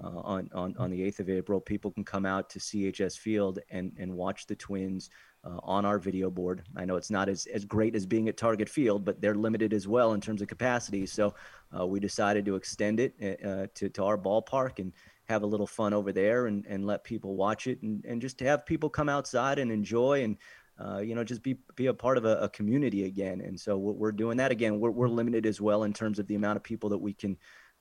uh, on, on on the eighth of April, people can come out to CHS Field and and watch the Twins uh, on our video board. I know it's not as, as great as being at Target Field, but they're limited as well in terms of capacity. So uh, we decided to extend it uh, to, to our ballpark and have a little fun over there and, and let people watch it and, and just have people come outside and enjoy and uh, you know, just be be a part of a, a, community again. And so we're doing that again. We're, we're limited as well in terms of the amount of people that we can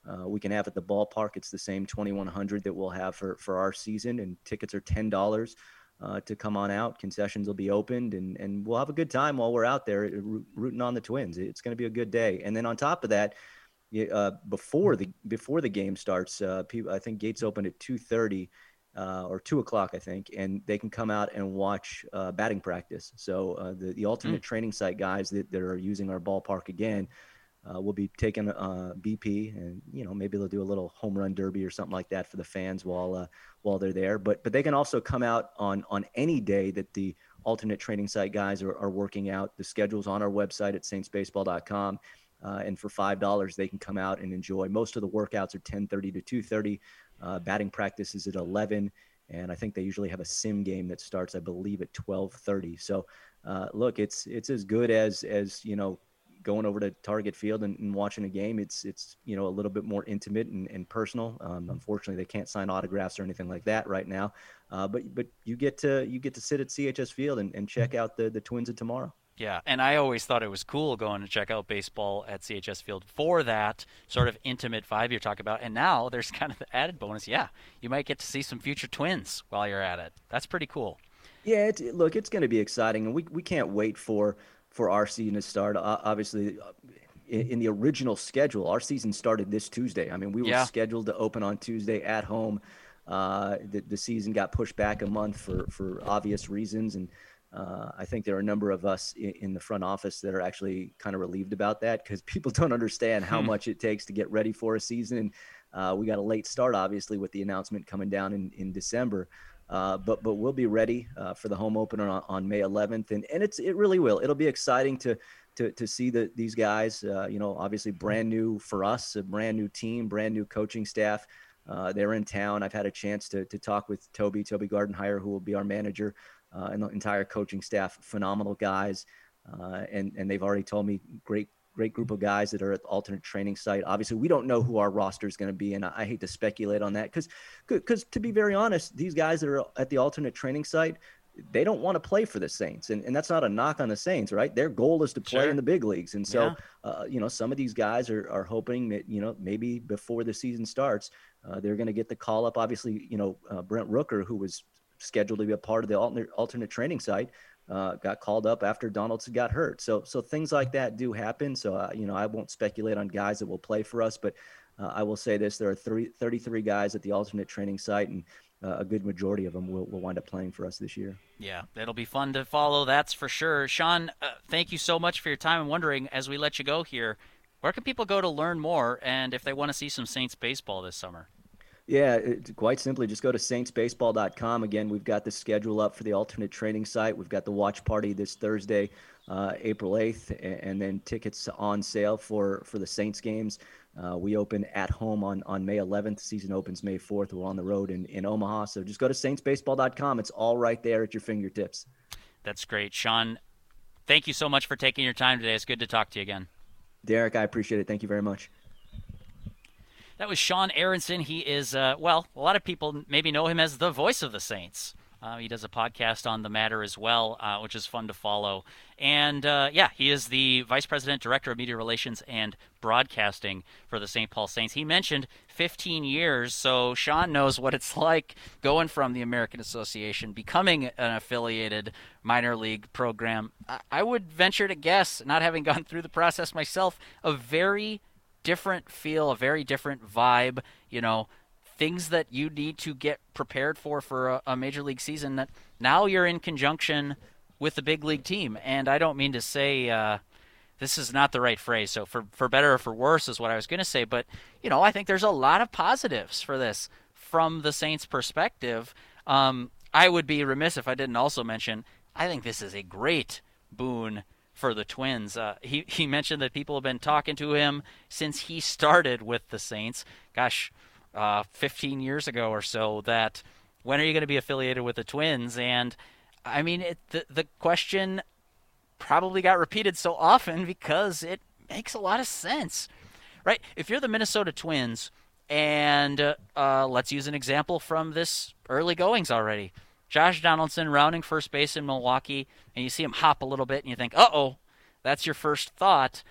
uh, we can have at the ballpark. It's the same 2,100 that we'll have for for our season, and tickets are ten dollars uh, to come on out. Concessions will be opened, and and we'll have a good time while we're out there rooting on the Twins. It's going to be a good day. And then on top of that, uh, before the before the game starts, uh, people, I think gates open at two thirty. Uh, or two o'clock, I think, and they can come out and watch uh, batting practice. So uh, the the alternate mm. training site guys that, that are using our ballpark again uh, we'll be taking uh, BP, and you know maybe they'll do a little home run derby or something like that for the fans while uh, while they're there. But but they can also come out on on any day that the alternate training site guys are, are working out. The schedule's on our website at saintsbaseball.com. Uh, and for five dollars, they can come out and enjoy. Most of the workouts are 10:30 to 2:30. Uh, batting practice is at 11, and I think they usually have a sim game that starts, I believe, at 12:30. So, uh, look, it's it's as good as as you know going over to Target Field and, and, watching a game, it's it's you know a little bit more intimate and, and personal. Um, unfortunately, they can't sign autographs or anything like that right now. Uh, but but you get to you get to sit at CHS Field and, and check out the the Twins of tomorrow. Yeah, and I always thought it was cool going to check out baseball at CHS Field for that sort of intimate vibe you're talking about. And now there's kind of the added bonus. Yeah, you might get to see some future twins while you're at it. That's pretty cool. Yeah, it's, look, it's going to be exciting, and we we can't wait for for our season to start. Uh, obviously, in, in, the original schedule, our season started this Tuesday. I mean, we were yeah. scheduled to open on Tuesday at home. Uh, the, the season got pushed back a month for for obvious reasons, and uh, I think there are a number of us in, in, the front office that are actually kind of relieved about that because people don't understand how hmm. much it takes to get ready for a season. And uh, we got a late start, obviously, with the announcement coming down in, in December. Uh, but but we'll be ready uh, for the home opener on, on, May 11th, and and it's it really will. It'll be exciting to to to see the, these guys. Uh, you know, obviously brand new for us, a brand new team, brand new coaching staff. Uh, they're in town. I've had a chance to to talk with Toby Toby Gardenhire, who will be our manager uh, and the entire coaching staff, phenomenal guys. Uh, and and they've already told me great great group of guys that are at the alternate training site. Obviously, we don't know who our roster is going to be, and I, I, hate to speculate on that because because to be very honest, these guys that are at the alternate training site. They don't want to play for the Saints, and, and that's not a knock on the Saints, right? Their goal is to play sure. in the big leagues, and so yeah. uh, you know some of these guys are, are hoping that you know maybe before the season starts, uh, they're going to get the call up. Obviously, you know uh, Brent Rooker, who was scheduled to be a part of the alternate, alternate training site. Uh, got called up after Donaldson got hurt. So so things like that do happen. So uh, you know I won't speculate on guys that will play for us, but uh, I will say this: there are 30, 33 guys at the alternate training site, and uh, a good majority of them will, will wind up playing for us this year. Yeah, it'll be fun to follow. That's for sure. Sean, uh, thank you so much for your time. I'm wondering as we let you go here, where can people go to learn more, and if they want to see some Saints baseball this summer? Yeah, it, quite simply, just go to saintsbaseball.com. Again, we've got the schedule up for the alternate training site. We've got the watch party this Thursday, uh, April 8th, and, and, then tickets on sale for, for the Saints games. Uh, we open at home on, on May 11th. Season opens May 4th. We're on the road in, in Omaha. So just go to saintsbaseball.com. It's all right there at your fingertips. That's great. Sean, thank you so much for taking your time today. It's good to talk to you again. Derek, I appreciate it. Thank you very much. That was Sean Aronson. He is, uh, well, a lot of people maybe know him as the voice of the Saints. Uh, he does a podcast on the matter as well, uh, which is fun to follow. And uh, yeah, he is the Vice President, Director of Media Relations and Broadcasting for the St. Paul Saints. He mentioned 15 years, so Sean knows what it's like going from the American Association, becoming an affiliated minor league program. I would venture to guess, not having gone through the process myself, a very different feel, a very different vibe. You know, things that you need to get prepared for for a, a, major league season that now you're in conjunction with the big league team. And I don't mean to say uh, this is not the right phrase. So for for better or for worse is what I was going to say. But you know, I think there's a lot of positives for this from the Saints' perspective. Um, I would be remiss if I didn't also mention. I think this is a great boon for the Twins. Uh, he he mentioned that people have been talking to him since he started with the Saints. Gosh, uh, 15 years ago or so. That when are you going to be affiliated with the Twins? And I mean, it, the the question probably got repeated so often because it makes a lot of sense, right? If you're the Minnesota Twins, and uh, let's use an example from this early goings already. Josh Donaldson rounding first base in Milwaukee, and you see him hop a little bit, and you think, uh oh, that's your first thought.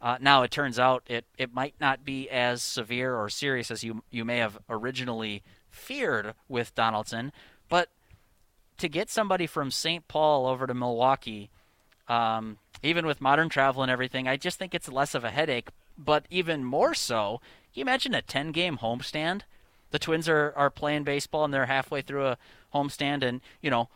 Uh, now it turns out it, it might not be as severe or serious as you you may have originally feared with Donaldson, but to get somebody from St. Paul over to Milwaukee, um, even with modern travel and everything, I just think it's less of a headache. But even more so, can you imagine a 10 game homestand? The Twins are, are playing baseball and they're halfway through a homestand, and you know,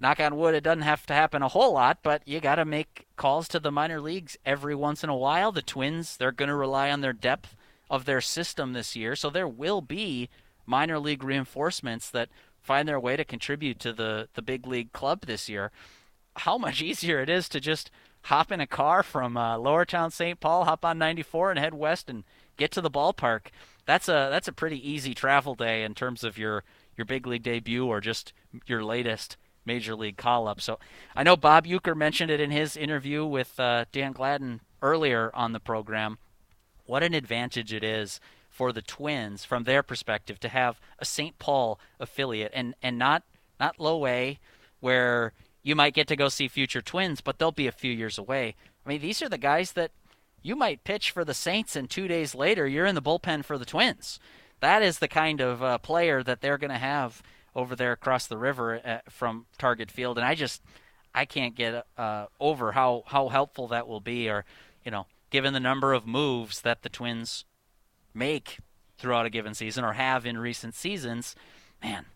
knock on wood, it doesn't have to happen a whole lot, but you got to make calls to the minor leagues every once in a while. The Twins, they're going to rely on their depth of their system this year, so there will be minor league reinforcements that find their way to contribute to the the big league club this year. How much easier it is to just hop in a car from uh, Lower Town St. Paul, hop on 94 and head west and get to the ballpark. That's a that's a pretty easy travel day in terms of your your big league debut or just your latest major league call up. So I know Bob Uecker mentioned it in his interview with uh, Dan Gladden earlier on the program. What an advantage it is for the Twins from their perspective to have a St. Paul affiliate and and not not low A where you might get to go see future Twins, but they'll be a few years away. I mean, these are the guys that you might pitch for the Saints, and two days later, you're in the bullpen for the Twins. That is the kind of uh, player that they're going to have over there across the river at, uh, from Target Field, and I just I can't get uh, over how how helpful that will be, or you know, given the number of moves that the Twins make throughout a given season or have in recent seasons, man,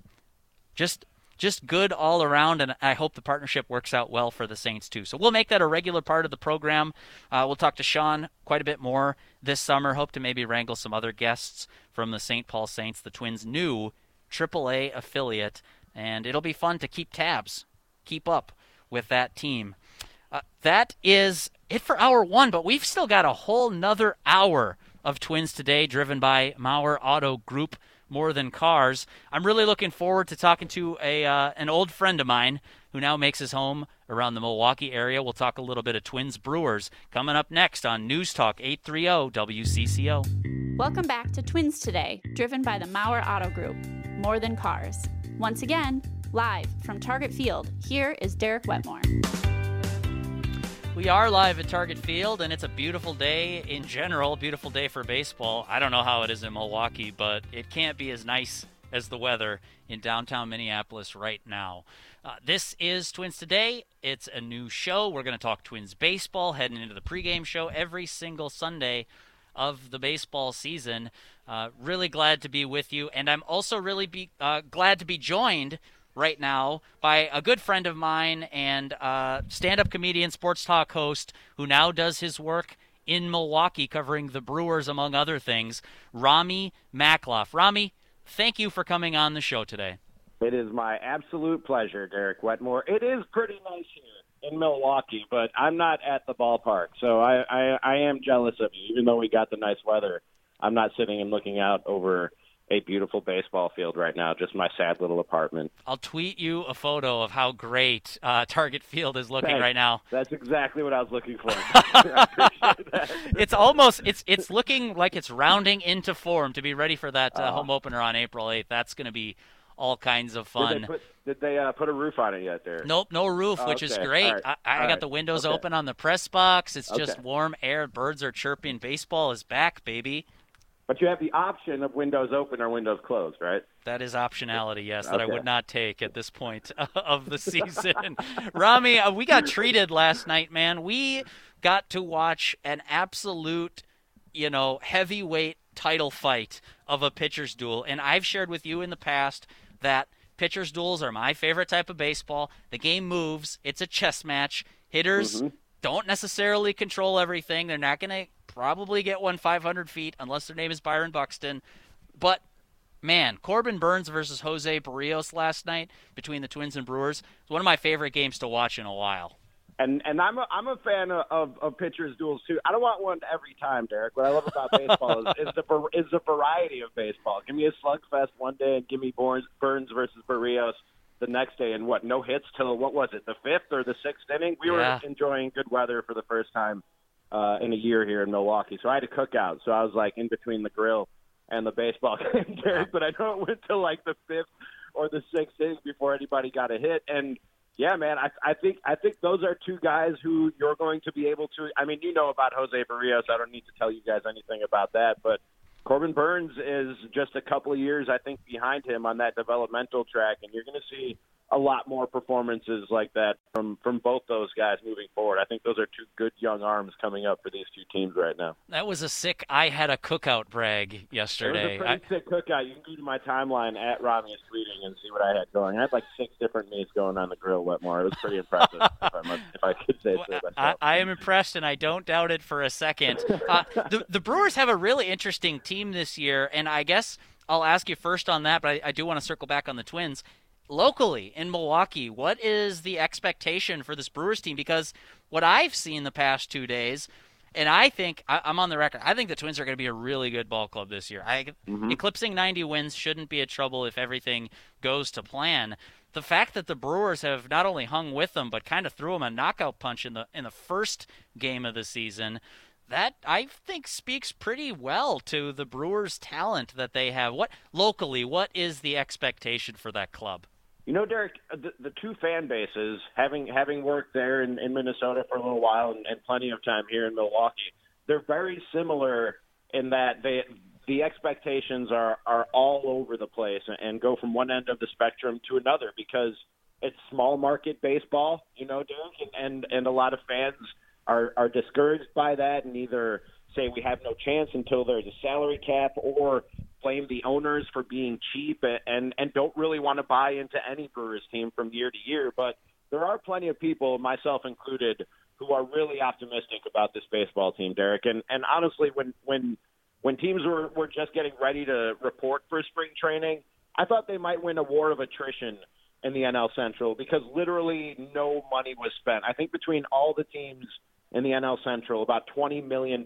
just just good all around, and I hope the partnership works out well for the Saints too. So we'll make that a regular part of the program. Uh, we'll talk to Sean quite a bit more this summer. Hope to maybe wrangle some other guests from the St. Paul Saints, the Twins' new AAA affiliate, and it'll be fun to keep tabs, keep up with that team. Uh, that is it for hour one, but we've still got a whole nother hour of Twins today, driven by Mauer Auto Group more than cars. I'm really looking forward to talking to a uh, an old friend of mine who now makes his home around the Milwaukee area. We'll talk a little bit of Twins Brewers coming up next on News Talk 830 WCCO. Welcome back to Twins Today, driven by the Mauer Auto Group, more than cars. Once again, live from Target Field, here is Derek Wetmore. We are live at Target Field, and it's a beautiful day in general, beautiful day for baseball. I don't know how it is in Milwaukee, but it can't be as nice as the weather in downtown Minneapolis right now. Uh, this is Twins Today. It's a new show. We're going to talk Twins baseball heading into the pregame show every single Sunday of the baseball season. Uh, really glad to be with you, and I'm also really be, uh, glad to be joined right now by a good friend of mine and uh, stand up comedian, sports talk host who now does his work in Milwaukee covering the Brewers, among other things, Rami Makloff. Rami, thank you for coming on the show today. It is my absolute pleasure, Derek Wetmore. It is pretty nice here in Milwaukee, but I'm not at the ballpark, so I, I, I am jealous of you. Even though we got the nice weather, I'm not sitting and looking out over a beautiful baseball field right now, just my sad little apartment. I'll tweet you a photo of how great uh, Target Field is looking Thanks. right now. That's exactly what I was looking for. it's almost it's it's looking like it's rounding into form to be ready for that uh, Uh. home opener on April 8th. That's going to be all kinds of fun. Did they put, did they, uh, put a roof on it yet there? Nope, no roof, Oh, which is great. Right. I, I got right. the windows Okay. open on the press box. It's just warm air. Birds are chirping. Baseball is back, baby. But you have the option of windows open or windows closed, right? That is optionality, yes, that I would not take at this point of the season. Rami, uh, we got treated last night, man. We got to watch an absolute, you know, heavyweight title fight of a pitcher's duel. And I've shared with you in the past that pitcher's duels are my favorite type of baseball. The game moves, it's a chess match. Hitters Mm-hmm. Don't necessarily control everything. They're not going to probably get one 500 feet unless their name is Byron Buxton. But man, Corbin Burnes versus Jose Berrios last night between the Twins and Brewers was one of my favorite games to watch in a while. And and I'm a, I'm a fan of, of, of pitchers duels too. I don't want one every time, Derek. What I love about baseball is, is the is the variety of baseball. Give me a slugfest one day, and give me Burnes, Burnes versus Berrios the next day, and what no hits till what was it, the fifth or the sixth inning? We Yeah. were enjoying good weather for the first time uh, in a year here in Milwaukee. So I had a cookout, so I was like in between the grill and the baseball game, Derek. But I know it went to like the fifth or the sixth inning before anybody got a hit, and yeah, man, I, I think I think those are two guys who you're going to be able to. I mean, you know about Jose Berrios. I don't need to tell you guys anything about that, but Corbin Burnes is just a couple of years, I think, behind him on that developmental track, and you're going to see a lot more performances like that from from both those guys moving forward. I think those are two good young arms coming up for these two teams right now. That was a sick I had a cookout brag It was yesterday. a pretty sick cookout. You can go to my timeline at Rami is tweeting and see what I had going. I had like six different meats going on the grill, Wetmore. It was pretty impressive, if, I must, if I could say myself. I, I am impressed, and I don't doubt it for a second. Uh, the, the Brewers have a really interesting team this year, and I guess I'll ask you first on that, but I, I do want to circle back on the Twins. Locally in Milwaukee, what is the expectation for this Brewers team? Because what I've seen the past two days, and I think I, I'm on the record. I think the Twins are going to be a really good ball club this year. I, Mhm. Eclipsing 90 wins shouldn't be a trouble if everything goes to plan. The fact that the Brewers have not only hung with them but kind of threw them a knockout punch in the in the first game of the season, that I think speaks pretty well to the Brewers' talent that they have. What locally, what is the expectation for that club? You know, Derek, the, the two fan bases, having having worked there in, in Minnesota for a little while and, and plenty of time here in Milwaukee, they're very similar in that they the expectations are are all over the place and go from one end of the spectrum to another because it's small market baseball, you know, Derek, and and, a lot of fans are are discouraged by that and either say we have no chance until there's a salary cap or blame the owners for being cheap and and don't really want to buy into any Brewers team from year to year. But there are plenty of people, myself included, who are really optimistic about this baseball team, Derek. And and honestly, when when when teams were were just getting ready to report for spring training, I thought they might win a war of attrition in the NL Central because literally no money was spent. I think between all the teams in the NL Central, about $20 million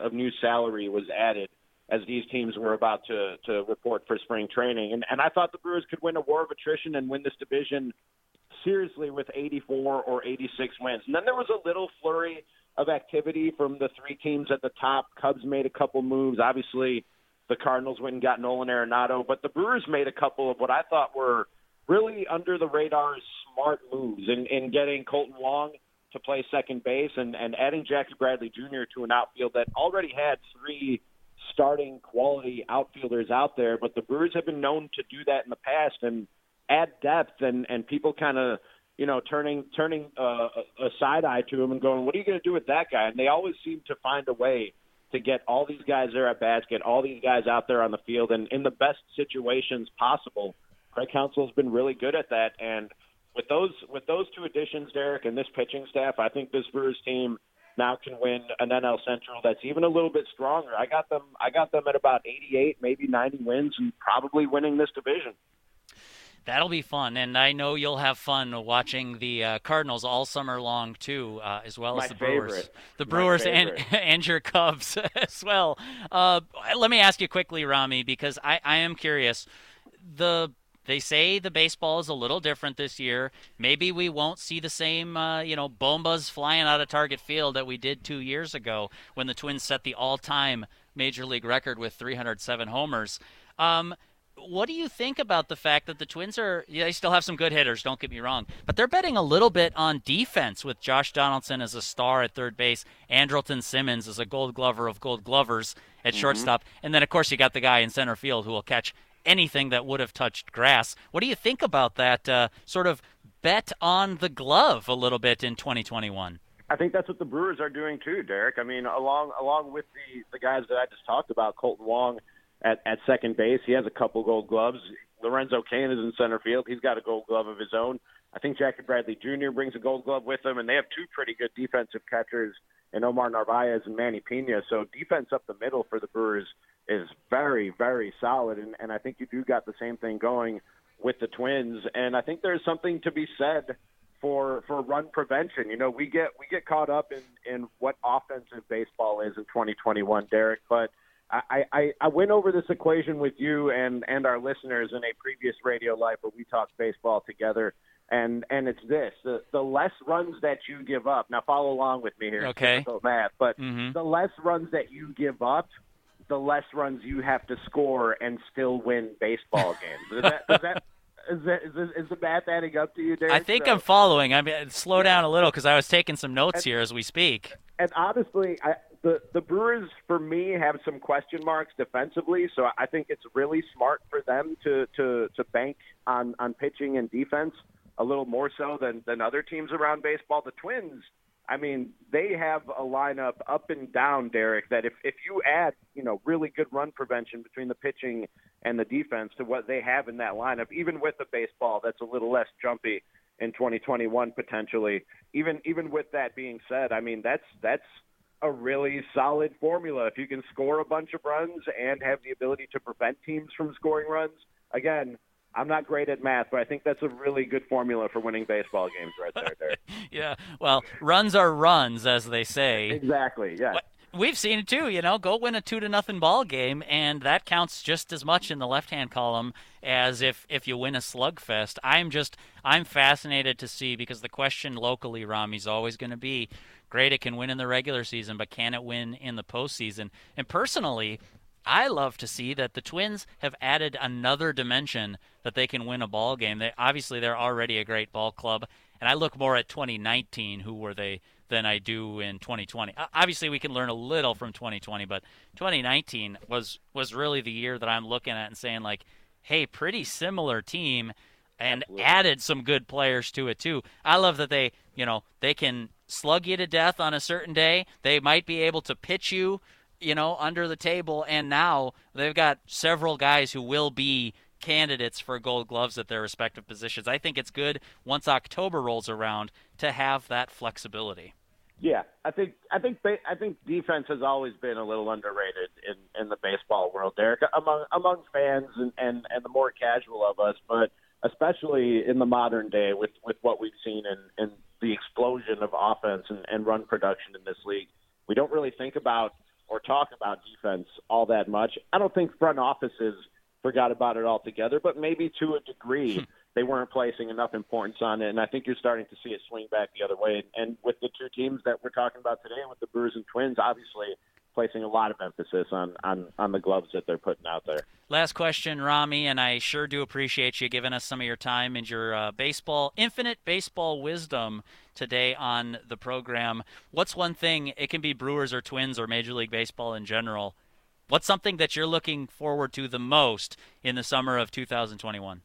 of new salary was added as these teams were about to, to report for spring training. And, and I thought the Brewers could win a war of attrition and win this division seriously with 84 or 86 wins. And then there was a little flurry of activity from the three teams at the top. Cubs made a couple moves. Obviously, the Cardinals went and got Nolan Arenado, but the Brewers made a couple of what I thought were really under the radar smart moves in, in getting Kolten Wong to play second base and, and adding Jackie Bradley Jr. to an outfield that already had three starting quality outfielders out there. But the Brewers have been known to do that in the past and add depth and, and people kind of, you know, turning turning uh, a side eye to him and going, what are you going to do with that guy? And they always seem to find a way to get all these guys there at bats, get all these guys out there on the field and in the best situations possible. Craig Counsell has been really good at that. And – with those with those two additions, Derek, and this pitching staff, I think this Brewers team now can win an NL Central that's even a little bit stronger. I got them I got them at about 88, maybe 90 wins and probably winning this division. That'll be fun, and I know you'll have fun watching the uh, Cardinals all summer long too, uh, as well My as the Brewers, the My Brewers and and your Cubs as well. Uh, let me ask you quickly, Rami, because I, I am curious. The they say the baseball is a little different this year. Maybe we won't see the same, uh, you know, bombas flying out of Target Field that we did two years ago when the Twins set the all-time major league record with 307 homers. Um, what do you think about the fact that the Twins are? Yeah, they still have some good hitters. Don't get me wrong, but they're betting a little bit on defense with Josh Donaldson as a star at third base, Andrelton Simmons as a Gold Glover of Gold Glovers at Mhm. shortstop, and then of course you got the guy in center field who will catch anything that would have touched grass. What do you think about that uh, sort of bet on the glove a little bit in 2021? I think that's what the Brewers are doing too, Derek. I mean, along along with the the guys that I just talked about, Kolten Wong at at second base, he has a couple Gold Gloves. Lorenzo Cain is in center field; he's got a Gold Glove of his own. I think Jackie Bradley Jr. brings a Gold Glove with him, and they have two pretty good defensive catchers in Omar Narvaez and Manny Pena. So defense up the middle for the Brewers is very, very solid, and, and I think you do got the same thing going with the Twins. And I think there's something to be said for for run prevention. You know, we get we get caught up in in what offensive baseball is in 2021, Derek. But I, I I went over this equation with you and and our listeners in a previous radio live where we talked baseball together. And and it's this: the the less runs that you give up. Now follow along with me here. Okay. difficult math, but Mhm. the less runs that you give up, the less runs you have to score and still win baseball games. Is that, is that is that is, this, is the math adding up to you, Derek? I think So- I'm following. I mean, slow down a little because I was taking some notes here as we speak. and honestly, I, the the Brewers for me have some question marks defensively. So I think it's really smart for them to to to bank on on pitching and defense a little more so than than other teams around baseball. The Twins. I mean, they have a lineup up and down, Derek, that if, if you add, you know, really good run prevention between the pitching and the defense to what they have in that lineup, even with the baseball that's a little less jumpy in 2021 potentially, even even with that being said, I mean, that's that's a really solid formula. If you can score a bunch of runs and have the ability to prevent teams from scoring runs, again, I'm not great at math, but I think that's a really good formula for winning baseball games right there, Derek. Yeah. Well, runs are runs, as they say. Exactly. Yeah. We've seen it too, you know. Go win a two to nothing ball game, and that counts just as much in the left hand column as if if you win a slugfest. I'm just I'm fascinated to see because the question locally, Rami, is always going to be, great, it can win in the regular season, but can it win in the postseason? And personally, I love to see that the Twins have added another dimension that they can win a ball game. They obviously they're already a great ball club, and I look more at 2019, who were they, than I do in 2020. Obviously, we can learn a little from 2020, but 2019 was was really the year that I'm looking at and saying like, hey, pretty similar team, and Absolutely. added some good players to it too. I love that they, you know, they can slug you to death on a certain day. They might be able to pitch you, you know, under the table, and now they've got several guys who will be candidates for gold gloves at their respective positions. I think it's good once October rolls around to have that flexibility. Yeah, I think I think I think defense has always been a little underrated in in the baseball world, Derek, among among fans and and and the more casual of us, but especially in the modern day with with what we've seen in in the explosion of offense and, and run production in this league. We don't really think about or talk about defense all that much. I don't think front offices forgot about it altogether, but maybe to a degree they weren't placing enough importance on it. And I think you're starting to see it swing back the other way. And with the two teams that we're talking about today, with the Brewers and Twins, obviously placing a lot of emphasis on, on, on the gloves that they're putting out there. Last question, Rami, and I sure do appreciate you giving us some of your time and your uh, baseball, infinite baseball wisdom today on the program. What's one thing, it can be Brewers or Twins or Major League Baseball in general, What's something that you're looking forward to the most in the summer of 2021?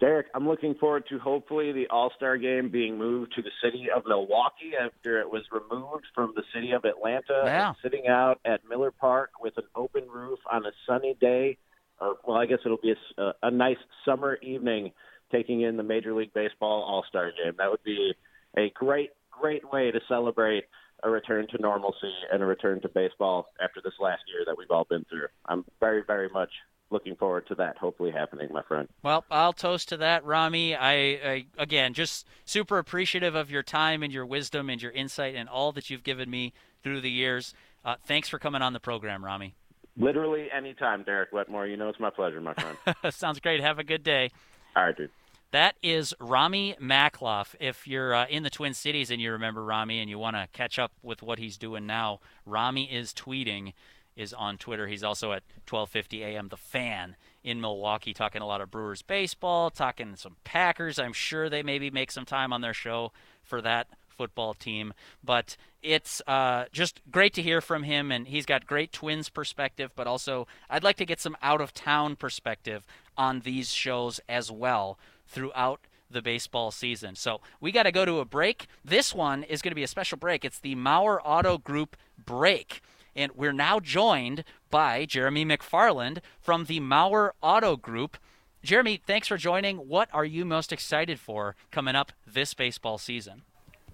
Derek, I'm looking forward to hopefully the All Star game being moved to the city of Milwaukee after it was removed from the city of Atlanta. Yeah. Sitting out at Miller Park with an open roof on a sunny day, or well, I guess it'll be a, a nice summer evening, taking in the Major League Baseball All Star game. That would be a great, great way to celebrate a return to normalcy and a return to baseball after this last year that we've all been through. I'm very, very much looking forward to that hopefully happening, my friend. Well, I'll toast to that, Rami. I, I, again just super appreciative of your time and your wisdom and your insight and all that you've given me through the years. Uh, thanks for coming on the program, Rami. Literally anytime, Derek Wetmore. You know it's my pleasure, my friend. Sounds great. Have a good day. All right, dude. That is Rami Makloff. If you're uh, in the Twin Cities and you remember Rami and you want to catch up with what he's doing now, Rami is tweeting, is on Twitter. He's also at 12:50 a.m. The Fan in Milwaukee, talking a lot of Brewers baseball, talking some Packers. I'm sure they maybe make some time on their show for that football team. But it's uh, just great to hear from him, and he's got great Twins perspective. But also, I'd like to get some out of town perspective on these shows as well throughout the baseball season. So we got to go to a break. This one is going to be a special break. It's the Mauer Auto Group break. And we're now joined by Jeremy McFarland from the Mauer Auto Group. Jeremy, thanks for joining. What are you most excited for coming up this baseball season?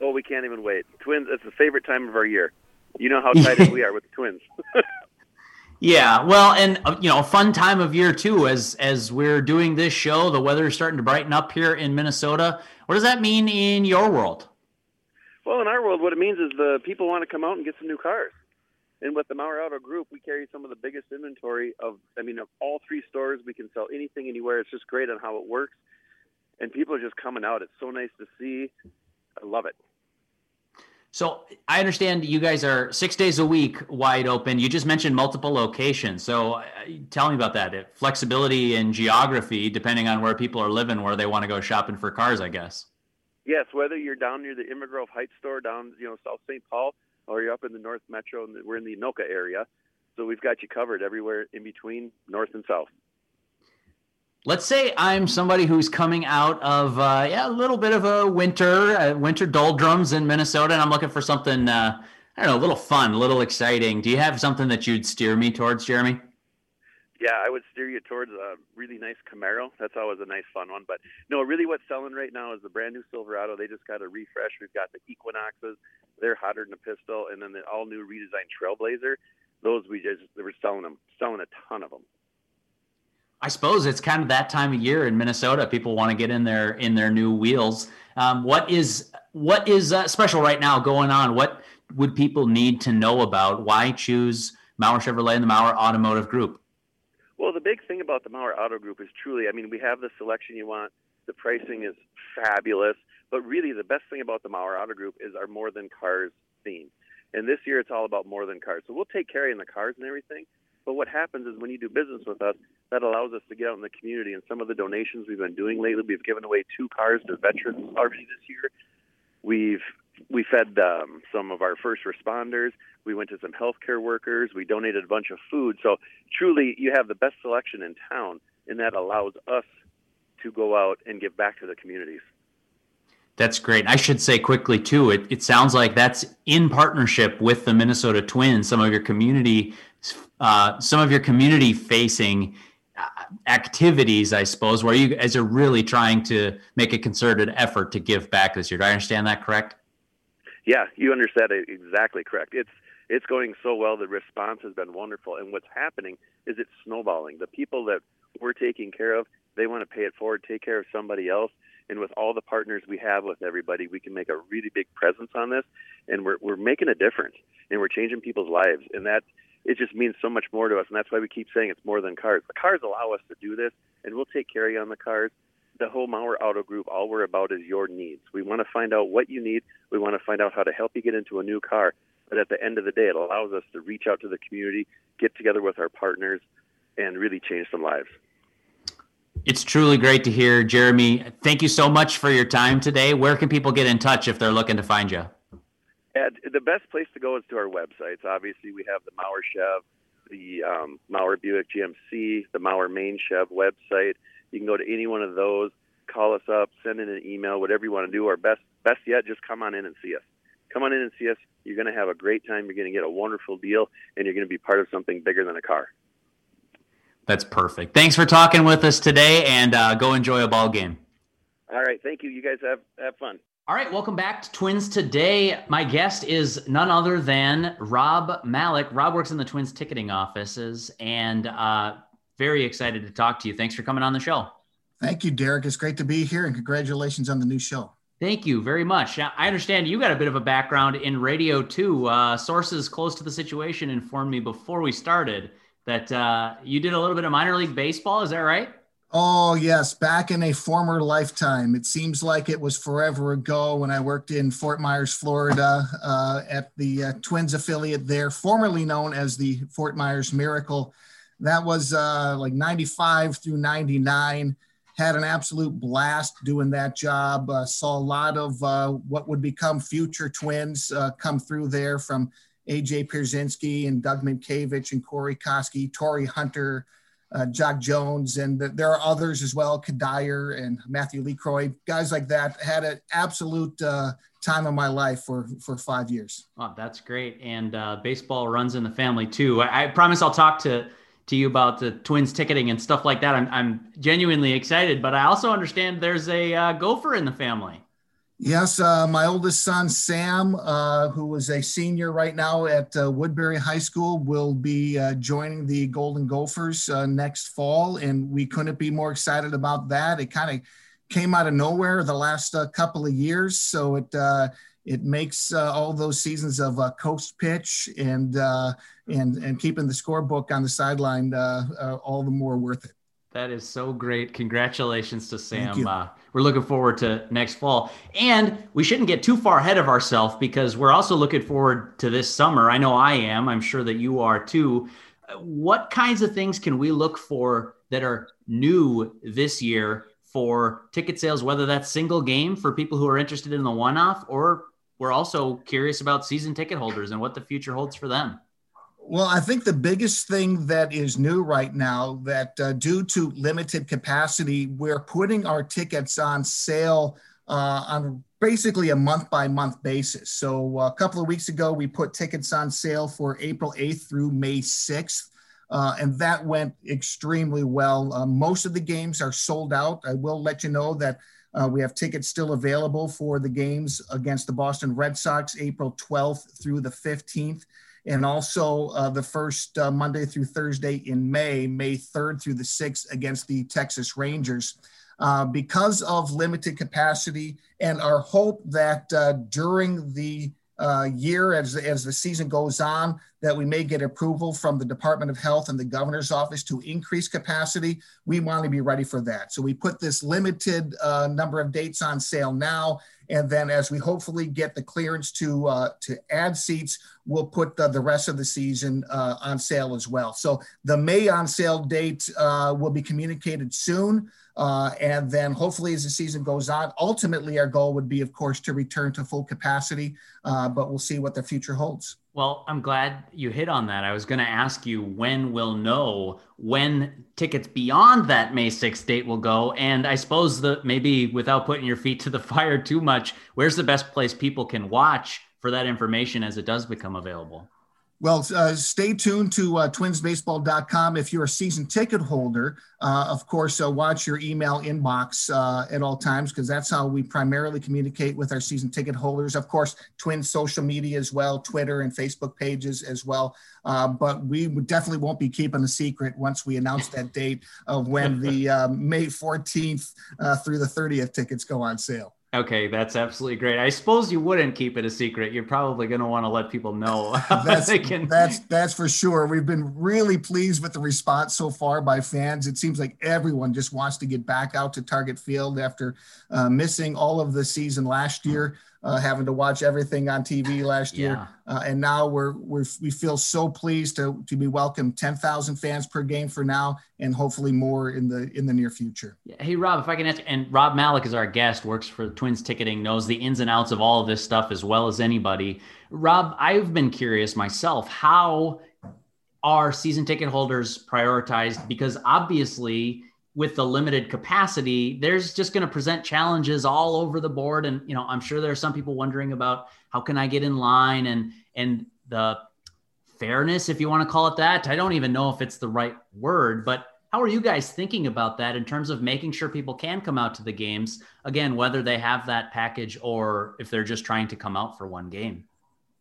Oh, we can't even wait. Twins, it's the favorite time of our year. You know how excited we are with the Twins. Yeah, well, and uh, you know, a fun time of year too. As as we're doing this show, the weather is starting to brighten up here in Minnesota. What does that mean in your world? Well, in our world, what it means is the people want to come out and get some new cars. And with the Mauer Auto Group, we carry some of the biggest inventory of, I mean, of all three stores. We can sell anything, anywhere. It's just great on how it works. And people are just coming out. It's so nice to see. I love it. So I understand you guys are six days a week wide open. You just mentioned multiple locations. So uh, tell me about that. Flexibility and geography, depending on where people are living, where they want to go shopping for cars, I guess. Yes, whether you're down near the Grove Heights store down, you know, South St. Paul, or you're up in the North Metro, and we're in the Anoka area. So we've got you covered everywhere in between North and South let's say I'm somebody who's coming out of uh, yeah a little bit of a winter uh, winter doldrums in Minnesota, and I'm looking for something uh, I don't know, a little fun, a little exciting. Do you have something that you'd steer me towards, Jeremy? Yeah, I would steer you towards a really nice Camaro. That's always a nice, fun one. But no, really, what's selling right now is the brand new Silverado. They just got a refresh. We've got the Equinoxes. They're hotter than a pistol, and then the all new redesigned Trailblazer. Those we just they were selling them, selling a ton of them. I suppose it's kind of that time of year in Minnesota. People want to get in their in their new wheels. Um, what is what is uh, special right now going on? What would people need to know about? Why choose Mauer Chevrolet and the Mauer Automotive Group? Well, the big thing about the Mauer Auto Group is truly, I mean, we have the selection you want. The pricing is fabulous, but really the best thing about the Mauer Auto Group is our more than cars theme. And this year it's all about more than cars. So we'll take care of the cars and everything, But what happens is when you do business with us, that allows us to get out in the community. And some of the donations we've been doing lately, we've given away two cars to veterans already this year. We've we fed um, some of our first responders. We went to some healthcare workers. We donated a bunch of food. So truly, you have the best selection in town, and that allows us to go out and give back to the communities. That's great. I should say quickly too. It, it sounds like that's in partnership with the Minnesota Twins. Some of your community, uh, some of your community facing uh, activities, I suppose, where you guys are really trying to make a concerted effort to give back this year. Do I understand that correct? Yeah, you understand it exactly correct. It's it's going so well. The response has been wonderful, and what's happening is it's snowballing. The people that we're taking care of, they want to pay it forward, take care of somebody else, and with all the partners we have with everybody, we can make a really big presence on this, and we're we're making a difference, and we're changing people's lives, and that it just means so much more to us, and that's why we keep saying it's more than cars. The cars allow us to do this, and we'll take care of you on the cars the whole Maurer Auto Group, all we're about is your needs. We want to find out what you need. We want to find out how to help you get into a new car. But at the end of the day, it allows us to reach out to the community, get together with our partners, and really change some lives. It's truly great to hear, Jeremy. Thank you so much for your time today. Where can people get in touch if they're looking to find you? And the best place to go is to our websites. Obviously, we have the Maurer Chev, the um, Maurer Buick GMC, the Maurer Main Chev website. You can go to any one of those, call us up, send in an email, whatever you want to do. Or best, best yet, just come on in and see us. Come on in and see us. You're going to have a great time. You're going to get a wonderful deal, and you're going to be part of something bigger than a car. That's perfect. Thanks for talking with us today, and uh, go enjoy a ball game. All right, thank you. You guys have have fun. All right, welcome back to Twins today. My guest is none other than Rob Malik. Rob works in the Twins ticketing offices, and uh, very excited to talk to you. Thanks for coming on the show. Thank you, Derek. It's great to be here, and congratulations on the new show. Thank you very much. I understand you got a bit of a background in radio too. Uh, sources close to the situation informed me before we started that uh, you did a little bit of minor league baseball. Is that right? Oh, yes. Back in a former lifetime. It seems like it was forever ago when I worked in Fort Myers, Florida, uh, at the uh, Twins affiliate there, formerly known as the Fort Myers Miracle. That was uh, like 95 through 99. Had an absolute blast doing that job. Uh, saw a lot of uh, what would become future twins uh, come through there from AJ Pierzynski and Doug Mientkiewicz and Corey Koskie, Torii Hunter, uh, Jones, and there are others as well, Cuddyer and Matthew LeCroy, guys like that. Had an absolute uh, time of my life for for five years. Oh, that's great. And uh, baseball runs in the family too. I, I promise I'll talk to to you about the Twins ticketing and stuff like that. I'm, I'm genuinely excited, but I also understand there's a uh, gopher in the family. Yes, uh, my oldest son, Sam, uh, who is a senior right now at uh, Woodbury High School, will be uh, joining the Golden Gophers uh, next fall. And we couldn't be more excited about that. It kind of came out of nowhere the last uh, couple of years. So it, it makes uh, all those seasons of uh, coast pitch and uh, and and keeping the scorebook on the sideline uh, uh, all the more worth it. That is so great! Congratulations to Sam. We're looking forward to next fall, and we shouldn't get too far ahead of ourselves because we're also looking forward to this summer. I know I am. I'm sure that you are too. What kinds of things can we look for that are new this year for ticket sales, whether that's single game for people who are interested in the one off or we're also curious about season ticket holders and what the future holds for them. Well, I think the biggest thing that is new right now that uh, due to limited capacity, we're putting our tickets on sale uh, on basically a month by month basis. So uh, a couple of weeks ago, we put tickets on sale for April 8th through May 6th. Uh, and that went extremely well. Uh, most of the games are sold out. I will let you know that uh, we have tickets still available for the games against the Boston Red Sox, April 12th through the 15th, and also uh, the first uh, Monday through Thursday in May, May 3rd through the 6th against the Texas Rangers. Uh, because of limited capacity and our hope that uh, during the uh, year as, as the season goes on that we may get approval from the Department of Health and the governor's office to increase capacity, we want to be ready for that. So we put this limited uh, number of dates on sale now. And then as we hopefully get the clearance to uh, to add seats, we'll put the, the rest of the season uh, on sale as well. So the May on sale date uh, will be communicated soon. Uh, and then hopefully as the season goes on, ultimately our goal would be, of course, to return to full capacity, uh, but we'll see what the future holds. Well, I'm glad you hit on that. I was going to ask you when we'll know when tickets beyond that May 6th date will go. And I suppose that maybe without putting your feet to the fire too much, where's the best place people can watch for that information as it does become available? Well, uh, stay tuned to uh, twinsbaseball.com. If you're a season ticket holder, uh, of course, uh, watch your email inbox uh, at all times because that's how we primarily communicate with our season ticket holders. Of course, Twins social media as well, Twitter and Facebook pages as well. Uh, but we definitely won't be keeping a secret once we announce that date of when the May 14th through the 30th tickets go on sale. Okay, that's absolutely great. I suppose you wouldn't keep it a secret. You're probably going to want to let people know. that's, can... that's that's for sure. We've been really pleased with the response so far by fans. It seems like everyone just wants to get back out to Target Field after uh, missing all of the season last year uh, having to watch everything on TV last year, yeah. uh, and now we're, we're we feel so pleased to to be welcome 10,000 fans per game for now, and hopefully more in the in the near future. Hey Rob, if I can ask, and Rob Malik is our guest, works for Twins Ticketing, knows the ins and outs of all of this stuff as well as anybody. Rob, I've been curious myself how are season ticket holders prioritized because obviously with the limited capacity, there's just going to present challenges all over the board. And you know, I'm sure there are some people wondering about how can I get in line and and the fairness, if you want to call it that. I don't even know if it's the right word, but how are you guys thinking about that in terms of making sure people can come out to the games again, whether they have that package or if they're just trying to come out for one game?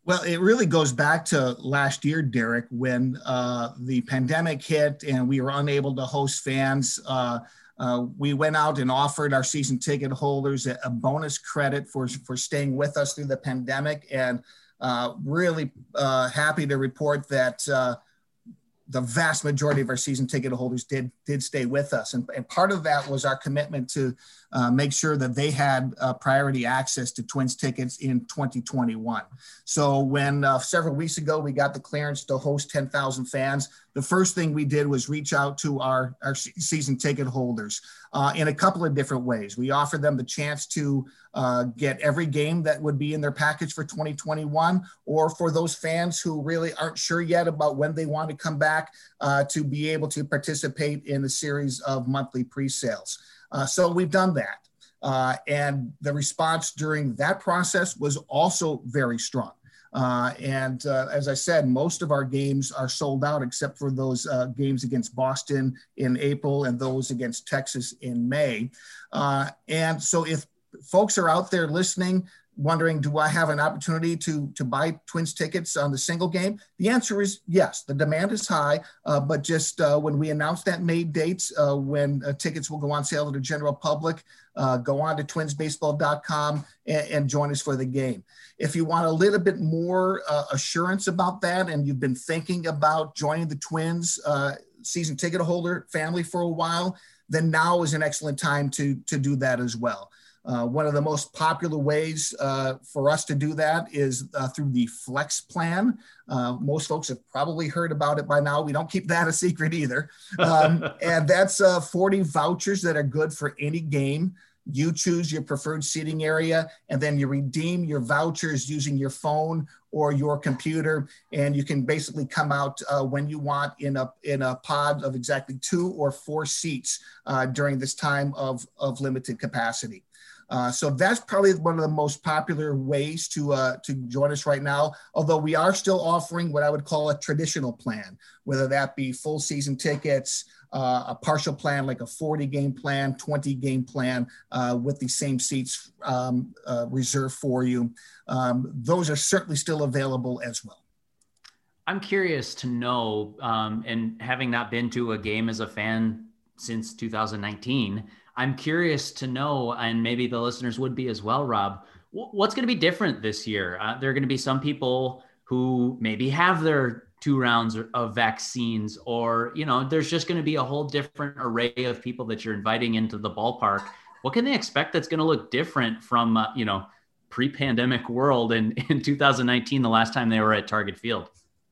Well, it really goes back to last year, Derek, when uh, the pandemic hit and we were unable to host fans. Uh, uh, we went out and offered our season ticket holders a, a, bonus credit for, for staying with us through the pandemic. And uh, really uh, happy to report that uh, the vast majority of our season ticket holders did did stay with us, and, and part of that was our commitment to uh, make sure that they had uh, priority access to Twins tickets in 2021. So when uh, several weeks ago we got the clearance to host 10,000 fans, the first thing we did was reach out to our, our season ticket holders uh, in a couple of different ways. We offered them the chance to uh, get every game that would be in their package for 2021, or for those fans who really aren't sure yet about when they want to come back uh, to be able to participate in a series of monthly pre-sales. Uh, so we've done that. Uh, and the response during that process was also very strong. Uh, and uh, as I said, most of our games are sold out except for those uh, games against Boston in April and those against Texas in May. Uh, and so if folks are out there listening, wondering, do I have an opportunity to, to buy Twins tickets on the single game? The answer is yes. The demand is high, uh, but just uh, when we announce that May dates, uh, when uh, tickets will go on sale to the general public, uh, go on to twinsbaseball.com and, and, join us for the game. If you want a little bit more uh, assurance about that and you've been thinking about joining the Twins season ticket holder family for a while, then now is an excellent time to, to do that as well. Uh, one of the most popular ways uh, for us to do that is uh, through the Flex Plan. Uh, most folks have probably heard about it by now. We don't keep that a secret either. Um, and that's uh, 40 vouchers that are good for any game. You choose your preferred seating area, and then you redeem your vouchers using your phone or your computer, and you can basically come out uh, when you want in a in a pod of exactly two or four seats during this time of of limited capacity. Uh, so that's probably one of the most popular ways to uh, to join us right now. Although we are still offering what I would call a traditional plan, whether that be full season tickets, uh, a partial plan like a 40 game plan, 20 game plan uh, with the same seats um, uh, reserved for you. Um, those are certainly still available as well. I'm curious to know, um, and having not been to a game as a fan since 2019. I'm curious to know, and maybe the listeners would be as well, Rob, what's going to be different this year? Uh, there are going to be some people who maybe have their two rounds of vaccines or you know there's just going to be a whole different array of people that you're inviting into the ballpark what can they expect that's going to look different from uh, you know pre-pandemic world in in 2019 the last time they were at target field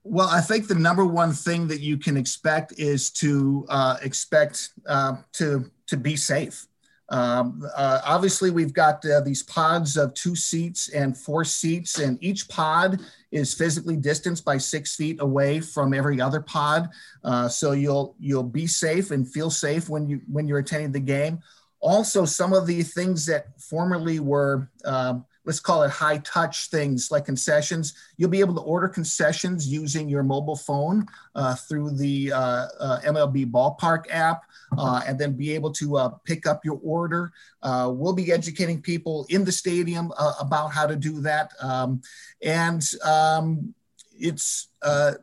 well, I think the number one thing that you can expect is to uh, expect uh, to to be safe. Um, uh, obviously, we've got uh, these pods of two seats and four seats, and each pod is physically distanced by six feet away from every other pod. Uh, so you'll you'll be safe and feel safe when you when you're attending the game. Also, some of the things that formerly were um, let's call it high touch things like concessions. You'll be able to order concessions using your mobile phone uh, through the uh, uh, MLB Ballpark app uh, and then be able to uh, pick up your order. Uh, we'll be educating people in the stadium about how to do that. Um, and um, it's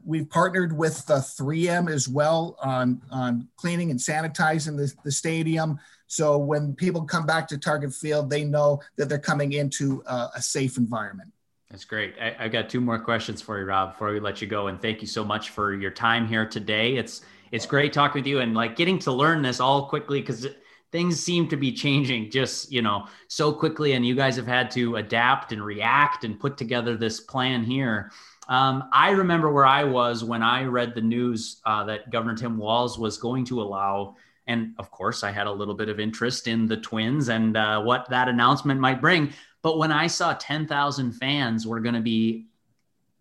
we've partnered with the 3M as well on, on cleaning and sanitizing the, the stadium. So when people come back to Target Field, they know that they're coming into uh, a safe environment. That's great. I, have got two more questions for you, Rob, before we let you go. And thank you so much for your time here today. It's it's great talking with you and like getting to learn this all quickly because things seem to be changing just you know so quickly, and you guys have had to adapt and react and put together this plan here. Um, I remember where I was when I read the news uh, that Governor Tim Walz was going to allow and of course, I had a little bit of interest in the Twins and uh, what that announcement might bring. But when I saw 10,000 fans were going to be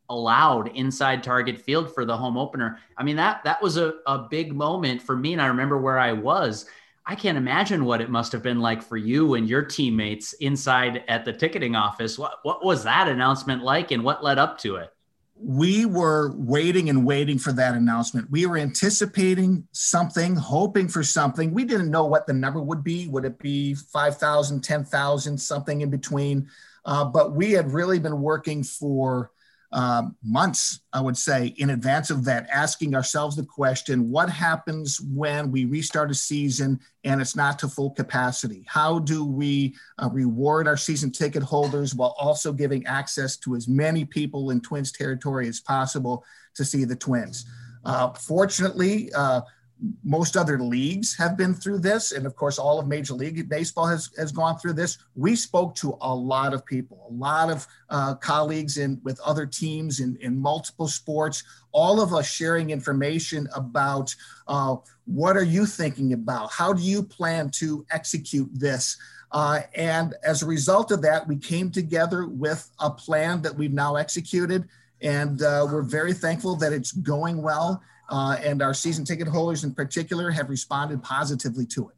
allowed inside Target Field for the home opener, I mean that that was a, a big moment for me. And I remember where I was. I can't imagine what it must have been like for you and your teammates inside at the ticketing office. What what was that announcement like, and what led up to it? We were waiting and waiting for that announcement. We were anticipating something, hoping for something. We didn't know what the number would be. Would it be 5,000, 10,000, something in between? Uh, but we had really been working for um, months, I would say, in advance of that, asking ourselves the question what happens when we restart a season and it's not to full capacity? How do we uh, reward our season ticket holders while also giving access to as many people in Twins territory as possible to see the Twins? Uh, fortunately, uh, most other leagues have been through this, and of course, all of Major League Baseball has, has gone through this. We spoke to a lot of people, a lot of uh, colleagues in with other teams in, in multiple sports, all of us sharing information about uh, what are you thinking about? How do you plan to execute this? Uh, and as a result of that, we came together with a plan that we've now executed, and uh, we're very thankful that it's going well uh, and our season ticket holders in particular have responded positively to it.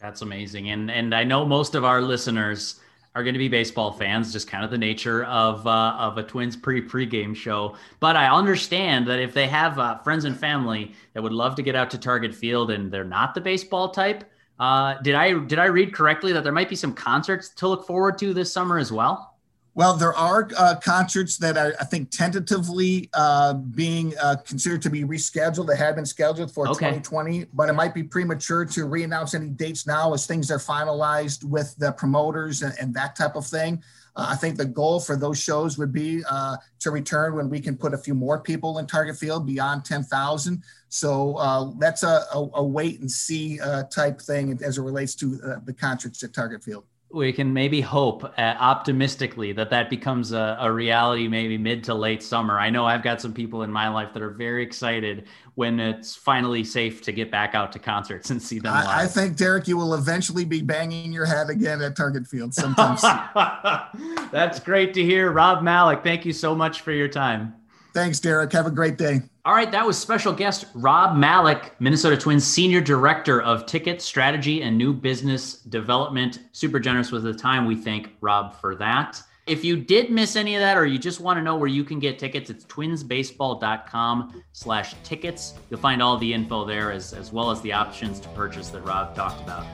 That's amazing, and and I know most of our listeners are going to be baseball fans, just kind of the nature of uh, of a Twins pre pregame show. But I understand that if they have uh, friends and family that would love to get out to Target Field and they're not the baseball type, uh, did I did I read correctly that there might be some concerts to look forward to this summer as well? Well, there are uh, concerts that are, I think, tentatively uh, being uh, considered to be rescheduled. They have been scheduled for okay. 2020, but it might be premature to re-announce any dates now as things are finalized with the promoters and, and that type of thing. Uh, I think the goal for those shows would be uh, to return when we can put a few more people in Target Field beyond 10,000. So uh, that's a, a, a, wait and see type thing as it relates to the concerts at Target Field we can maybe hope uh, optimistically that that becomes a, a, reality maybe mid to late summer. I know I've got some people in my life that are very excited when it's finally safe to get back out to concerts and see them live. I, I think, Derek, you will eventually be banging your head again at Target Field sometime That's great to hear. Rob Malik, thank you so much for your time. Thanks, Derek. Have a great day. All right, that was special guest Rob Malik, Minnesota Twins Senior Director of Ticket Strategy and New Business Development. Super generous with the time. We thank Rob for that. If you did miss any of that or you just want to know where you can get tickets, it's twinsbaseball.com slash tickets. You'll find all the info there as, as well as the options to purchase that Rob talked about.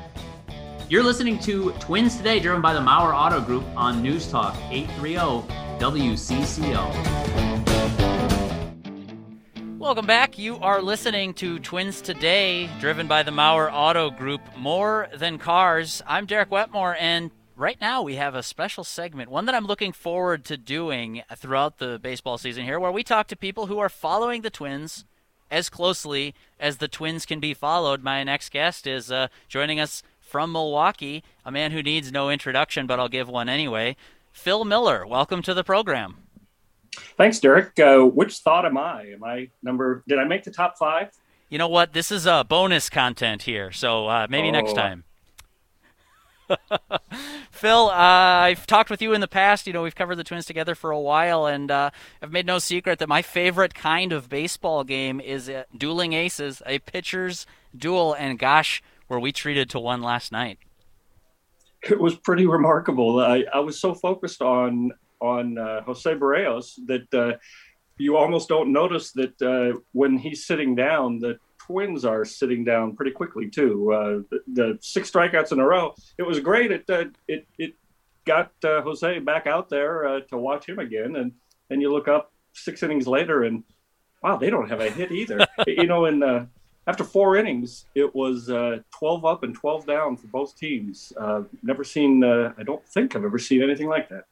You're listening to Twins Today, driven by the Maurer Auto Group on News Talk 830 WCCO. Welcome back. You are listening to Twins Today, driven by the Maurer Auto Group. More than cars. I'm Derek Wetmore, and right now we have a special segment, one that I'm looking forward to doing throughout the baseball season here, where we talk to people who are following the Twins as closely as the Twins can be followed. My next guest is uh, joining us from Milwaukee, a man who needs no introduction, but I'll give one anyway. Phil Miller, welcome to the program. Thanks, Derek. Uh, which thought am I? Am I number? Did I make the top five? You know what? This is a uh, bonus content here, so uh, maybe oh. next time. Phil, uh, I've talked with you in the past. You know, we've covered the Twins together for a while, and uh, I've made no secret that my favorite kind of baseball game is uh, dueling aces, a pitcher's duel. And gosh, were we treated to one last night? It was pretty remarkable. I, I was so focused on on uh, Jose Berrios that uh, you almost don't notice that uh, when he's sitting down the Twins are sitting down pretty quickly too. Uh, the, the, six strikeouts in a row. It was great. It uh, it it got uh, Jose back out there uh, to watch him again, and then you look up six innings later, and wow, they don't have a hit either. you know, and uh, after four innings, it was uh, 12 up and 12 down for both teams. never seen. I don't think I've ever seen anything like that.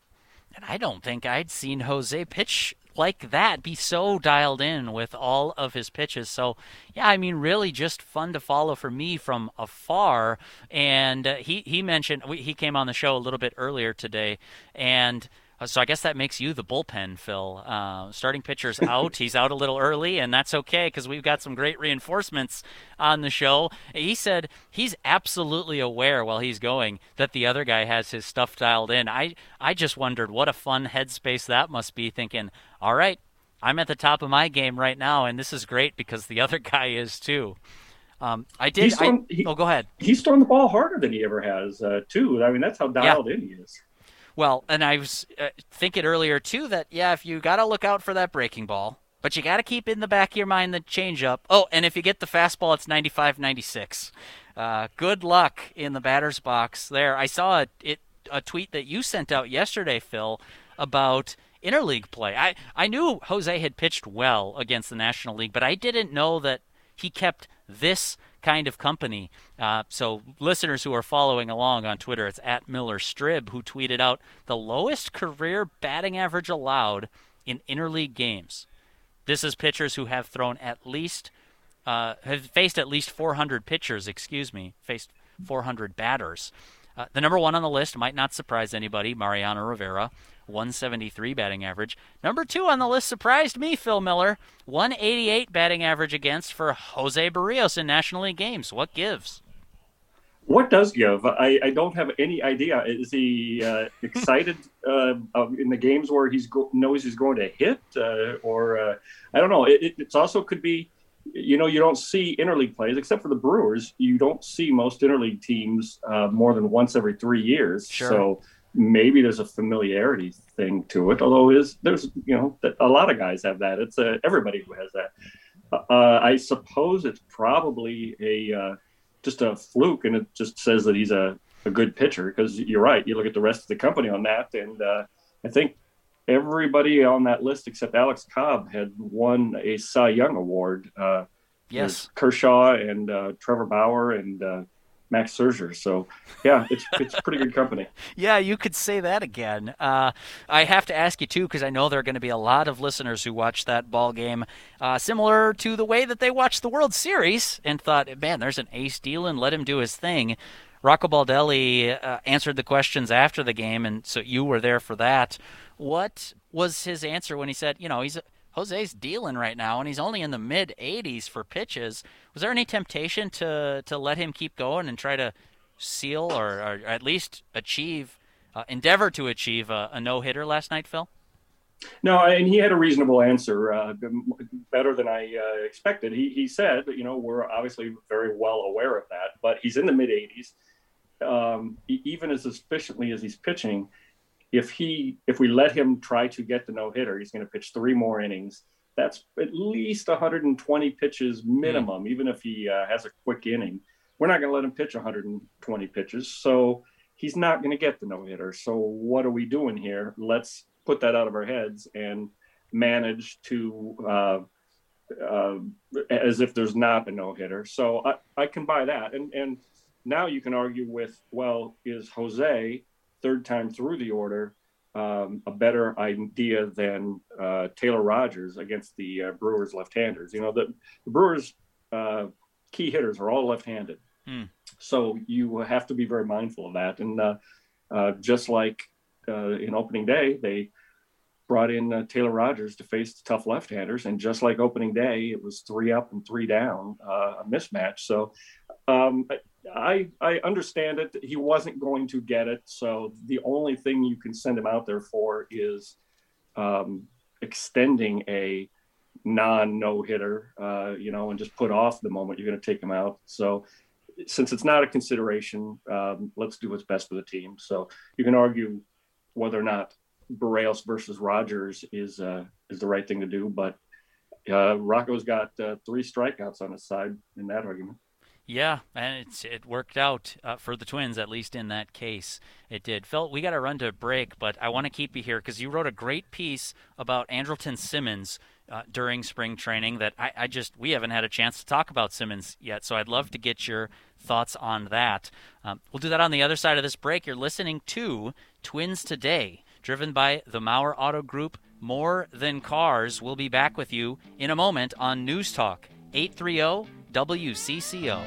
And I don't think I'd seen Jose pitch like that be so dialed in with all of his pitches. So, yeah, I mean, really just fun to follow for me from afar. And uh, he he mentioned we, he came on the show a little bit earlier today, and so I guess that makes you the bullpen, Phil. Uh, starting pitcher's out. He's out a little early, and that's okay because we've got some great reinforcements on the show. He said he's absolutely aware while he's going that the other guy has his stuff dialed in. I I just wondered what a fun headspace that must be. Thinking, all right, I'm at the top of my game right now, and this is great because the other guy is too. Um, I did. Thrown, I, he, oh, go ahead. He's throwing the ball harder than he ever has, uh, too. I mean, that's how dialed yeah. in he is. Well, and I was uh, thinking earlier too that yeah, if you got to look out for that breaking ball, but you got to keep in the back of your mind the changeup. Oh, and if you get the fastball, it's 95 96. Uh, good luck in the batter's box there. I saw a, it, a tweet that you sent out yesterday, Phil, about interleague play. I, I knew Jose had pitched well against the National League, but I didn't know that he kept this kind of company. Uh, so, listeners who are following along on Twitter, it's at Miller Strib who tweeted out the lowest career batting average allowed in interleague games. This is pitchers who have thrown at least, uh, have faced at least 400 pitchers, excuse me, faced 400 batters. Uh, the number one on the list might not surprise anybody, Mariano Rivera, 173 batting average. Number two on the list surprised me, Phil Miller, 188 batting average against for Jose Berrios in National League games. What gives? What does give? I, I don't have any idea. Is he uh, excited uh, in the games where he go- knows he's going to hit, uh, or uh, I don't know. It, it also could be you know, you don't see interleague plays except for the Brewers. You don't see most interleague teams uh, more than once every three years. Sure. So maybe there's a familiarity thing to it. Although is there's you know a lot of guys have that. It's a, everybody who has that. Uh, I suppose it's probably a uh, just a fluke, and it just says that he's a, a good pitcher. Because you're right. You look at the rest of the company on that, and uh, I think everybody on that list except Alex Cobb had won a Cy Young award. Uh, yes, Kershaw and uh, Trevor Bauer and uh, Max Scherzer. So yeah, it's it's pretty good company. yeah, you could say that again. Uh, I have to ask you too because I know there are going to be a lot of listeners who watched that ball game, uh, similar to the way that they watched the World Series and thought, man, there's an ace deal and let him do his thing. Rocco Baldelli uh, answered the questions after the game, and so you were there for that. What was his answer when he said, you know, he's Jose's dealing right now, and he's only in the mid 80s for pitches. Was there any temptation to to let him keep going and try to seal or, or at least achieve, uh, endeavor to achieve a, a no hitter last night, Phil? No, and he had a reasonable answer, uh, better than I uh, expected. He, he said, you know, we're obviously very well aware of that, but he's in the mid 80s. Um, even as efficiently as he's pitching, if he if we let him try to get the no hitter, he's going to pitch three more innings. That's at least 120 pitches minimum, mm. even if he uh, has a quick inning. We're not going to let him pitch 120 pitches, so he's not going to get the no hitter. So what are we doing here? Let's put that out of our heads and manage to uh, uh, as if there's not a no hitter. So I, I can buy that. And and now you can argue with well, is Jose third time through the order, um, a better idea than uh, Taylor Rogers against the uh, Brewers left-handers. You know, the, the Brewers uh, key hitters are all left-handed, Hmm. so you have to be very mindful of that. And uh, uh, just like uh, in opening day, they brought in uh, Taylor Rogers to face the tough left-handers, and just like opening day, it was three up and three down, uh, a mismatch. So um, I I understand it. He wasn't going to get it, so the only thing you can send him out there for is um, extending a non no hitter, uh, you know, and just put off the moment you're going to take him out. So since it's not a consideration, um, let's do what's best for the team. So you can argue whether or not Berrios versus Rogers is uh, is the right thing to do, but uh, Rocco's got uh, three strikeouts on his side in that argument. Yeah, and it's it worked out uh, for the Twins at least in that case. It did. Phil, we got to run to a break, but I want to keep you here because you wrote a great piece about Andrelton Simmons uh, during spring training. That I, I just we haven't had a chance to talk about Simmons yet, so I'd love to get your thoughts on that. Um, we'll do that on the other side of this break. You're listening to Twins Today, driven by the Maurer Auto Group. More than cars. We'll be back with you in a moment on News Talk 830 WCCO.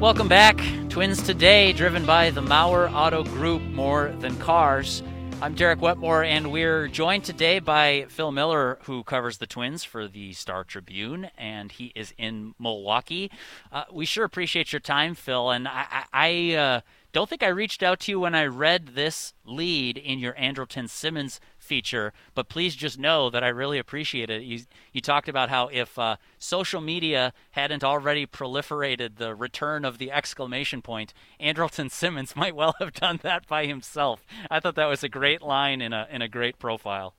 Welcome back. Twins Today, driven by the Maurer Auto Group, more than cars. I'm Derek Wetmore, and we're joined today by Phil Miller, who covers the Twins for the Star Tribune, and he is in Milwaukee. Uh, we sure appreciate your time, Phil, and I, I, I uh, don't think I reached out to you when I read this lead in your Andrelton Simmons feature, but please just know that I really appreciate it. You, you talked about how if uh, social media hadn't already proliferated the return of the exclamation point, Andrelton Simmons might well have done that by himself. I thought that was a great line in a in a great profile.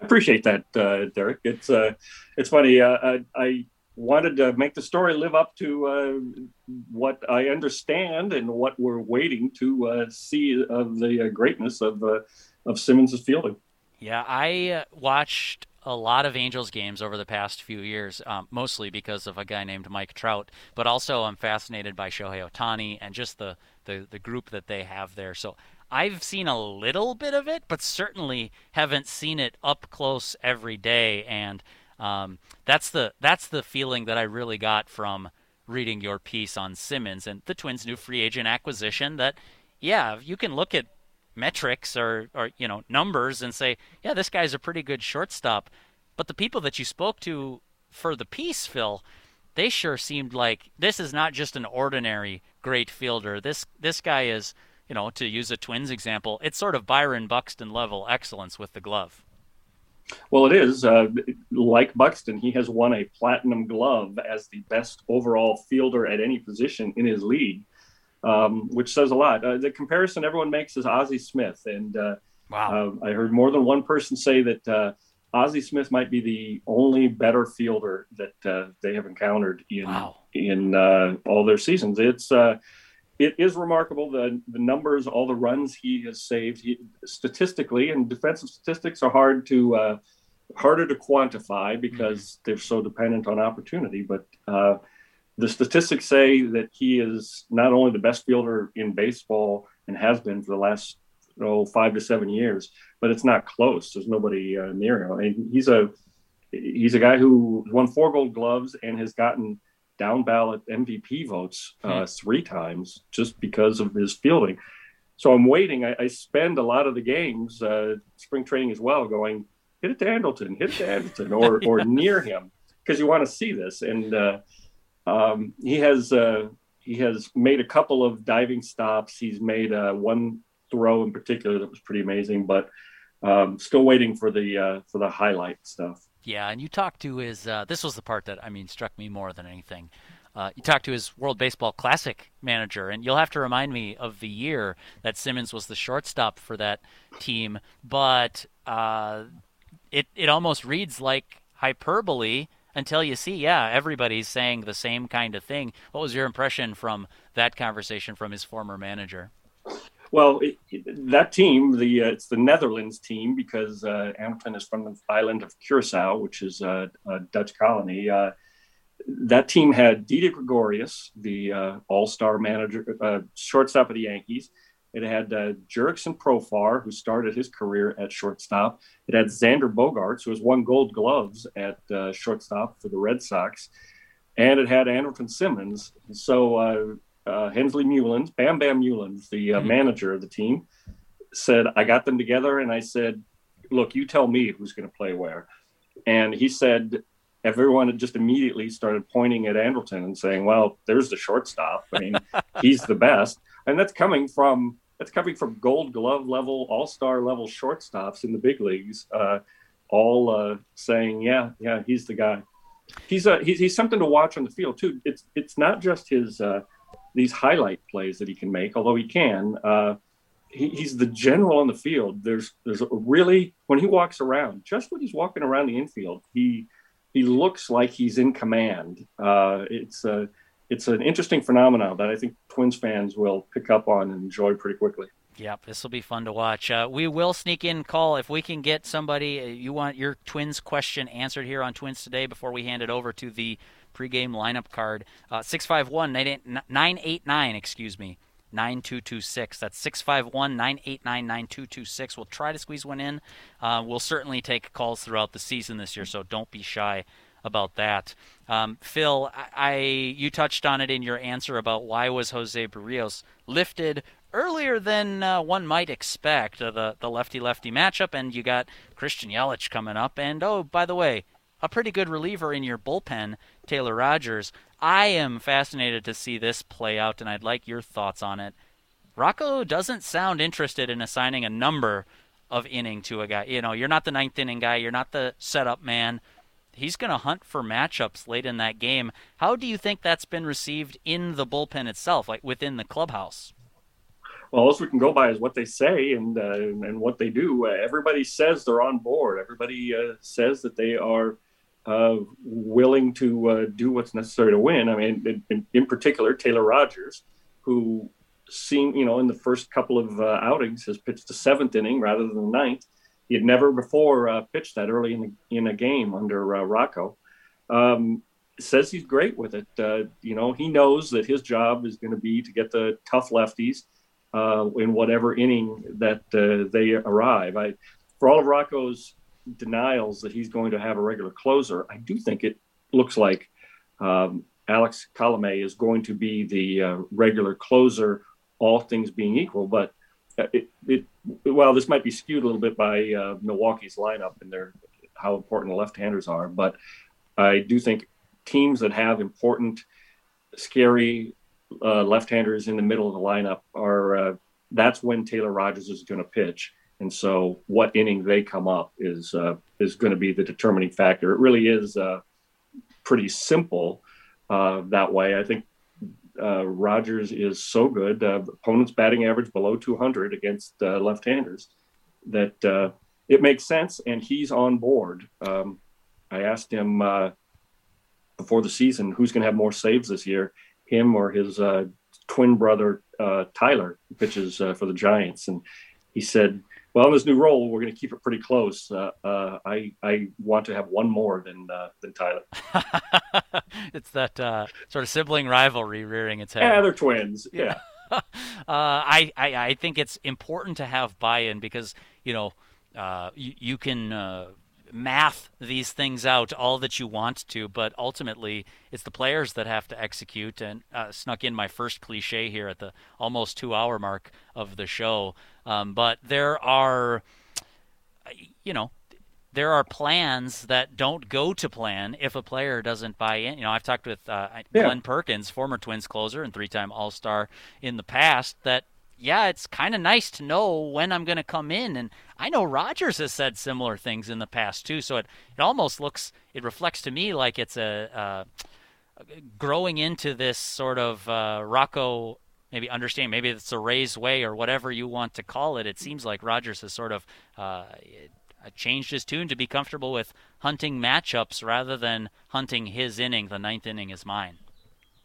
I appreciate that, uh, Derek. It's uh, it's funny. Uh, I, I wanted to make the story live up to uh, what I understand and what we're waiting to uh, see of the uh, greatness of of Simmons' fielding. Yeah, I uh, watched a lot of Angels games over the past few years, um, mostly because of a guy named Mike Trout, but also I'm fascinated by Shohei Ohtani and just the, the, the group that they have there. So I've seen a little bit of it, but certainly haven't seen it up close every day. And um, that's the that's the feeling that I really got from reading your piece on Simmons and the Twins' new free agent acquisition. That yeah, you can look at metrics or, or you know numbers and say, yeah, this guy's a pretty good shortstop. But the people that you spoke to for the piece, Phil, they sure seemed like this is not just an ordinary great fielder. This this guy is, you know, to use a Twins example, it's sort of Byron Buxton level excellence with the glove. Well, it is. Uh, like Buxton, he has won a platinum glove as the best overall fielder at any position in his league um, which says a lot. Uh, the comparison everyone makes is Ozzie Smith, and uh, wow. uh, I heard more than one person say that uh, Ozzie Smith might be the only better fielder that uh, they have encountered in wow. in uh, all their seasons. It's it is remarkable the the numbers, all the runs he has saved. He, statistically, and defensive statistics are hard to harder to quantify because mm-hmm. they're so dependent on opportunity, but the statistics say that he is not only the best fielder in baseball and has been for the last oh, five to seven years, but it's not close. There's nobody uh, near him. And he's a he's a guy who won four Gold Gloves and has gotten down ballot MVP votes uh, hmm. three times just because of his fielding. So I'm waiting. I, I spend a lot of the games, uh, spring training as well, going hit it to Andrelton, hit it to Andrelton, or or near him because you want to see this and. Um, he has uh, he has made a couple of diving stops. He's made uh, one throw in particular that was pretty amazing, but um, still waiting for the uh, for the highlight stuff. Yeah, and you talked to his. Uh, this was the part that I mean struck me more than anything. Uh, you talked to his World Baseball Classic manager, and you'll have to remind me of the year that Simmons was the shortstop for that team. But uh, it it almost reads like hyperbole until you see, yeah, everybody's saying the same kind of thing. What was your impression from that conversation from his former manager? Well, it, it, that team, the uh, it's the Netherlands team because uh, is from the island of Curacao, which is a, a Dutch colony. Uh, that team had Didi Gregorius, the uh, all-star manager, uh, shortstop of the Yankees. It had uh, Jurickson Profar, who started his career at shortstop. It had Xander Bogaerts, who has won Gold Gloves at uh, shortstop for the Red Sox, and it had Andrelton Simmons. So uh, uh, Hensley Meulens, Bam Bam Meulens, the uh, mm-hmm. manager of the team, said, "I got them together," and I said, "Look, you tell me who's going to play where." And he said, everyone just immediately started pointing at Andrelton and saying, "Well, there's the shortstop. I mean, he's the best." And that's coming from that's coming from Gold Glove level, All Star level shortstops in the big leagues, uh, all uh, saying, "Yeah, yeah, he's the guy." He's a he's, he's something to watch on the field too. It's it's not just his uh, these highlight plays that he can make, although he can. Uh, he, he's the general on the field. There's there's a really when he walks around, just when he's walking around the infield, he he looks like he's in command. Uh, it's a it's an interesting phenomenon that I think Twins fans will pick up on and enjoy pretty quickly. Yep, this will be fun to watch. Uh, we will sneak in call if we can get somebody. Uh, you want your Twins question answered here on Twins today before we hand it over to the pregame lineup card. Uh, six five one nine eight nine. Excuse me. 9226. That's 651 989 9226. We'll try to squeeze one in. Uh, we'll certainly take calls throughout the season this year, so don't be shy about that. Um, Phil, I, I, you touched on it in your answer about why was Jose Berrios lifted earlier than uh, one might expect uh, the the lefty lefty matchup, and you got Christian Yelich coming up, and oh by the way, a pretty good reliever in your bullpen, Taylor Rogers. I am fascinated to see this play out, and I'd like your thoughts on it. Rocco doesn't sound interested in assigning a number of inning to a guy. You know, you're not the ninth inning guy, you're not the setup man. He's going to hunt for matchups late in that game. How do you think that's been received in the bullpen itself, like within the clubhouse? Well, all we can go by is what they say and uh, and what they do. Uh, everybody says they're on board. Everybody uh, says that they are uh, willing to uh, do what's necessary to win. I mean, in, in, particular, Taylor Rogers, who seemed, you know, in the first couple of uh, outings has pitched the seventh inning rather than the ninth. He had never before uh, pitched that early in, the, in a game under uh, Rocco. Um, says he's great with it. Uh, you know, he knows that his job is going to be to get the tough lefties in whatever inning that they arrive. I, for all of Rocco's denials that he's going to have a regular closer, I do think it looks like um, Alex Colome is going to be the uh, regular closer, all things being equal. But uh, it, it, well, this might be skewed a little bit by uh, Milwaukee's lineup and their how important left-handers are. But I do think teams that have important, scary uh, left-handers in the middle of the lineup are. Uh, that's when Taylor Rogers is going to pitch. And so, what inning they come up is uh, is going to be the determining factor. It really is uh, pretty simple uh, that way. I think uh, Rogers is so good. Uh, opponents' batting average below 200 against uh, left-handers that it makes sense, and he's on board. Um, I asked him before the season who's going to have more saves this year, him or his twin brother Tyler, who pitches for the Giants, and he said well, in this new role, we're going to keep it pretty close. Uh, uh, I I want to have one more than uh, than Tyler. it's that uh, sort of sibling rivalry rearing its head. Yeah, they're twins. Yeah. Uh, I, I I think it's important to have buy-in because you know uh, you, you can math these things out all that you want to, but ultimately it's the players that have to execute. And uh, snuck in my first cliche here at the almost two hour mark of the show. Um, but there are, you know, there are plans that don't go to plan if a player doesn't buy in. You know, I've talked with uh, yeah. Glenn Perkins, former Twins closer and three-time All-Star in the past, that yeah, it's kind of nice to know when I'm going to come in. And I know Rogers has said similar things in the past too. So it, it almost looks, it reflects to me like it's a uh, growing into this sort of uh, Rocco. Maybe understand. Maybe it's a raised way or whatever you want to call it. It seems like Rogers has sort of uh, changed his tune to be comfortable with hunting matchups rather than hunting his inning. The ninth inning is mine.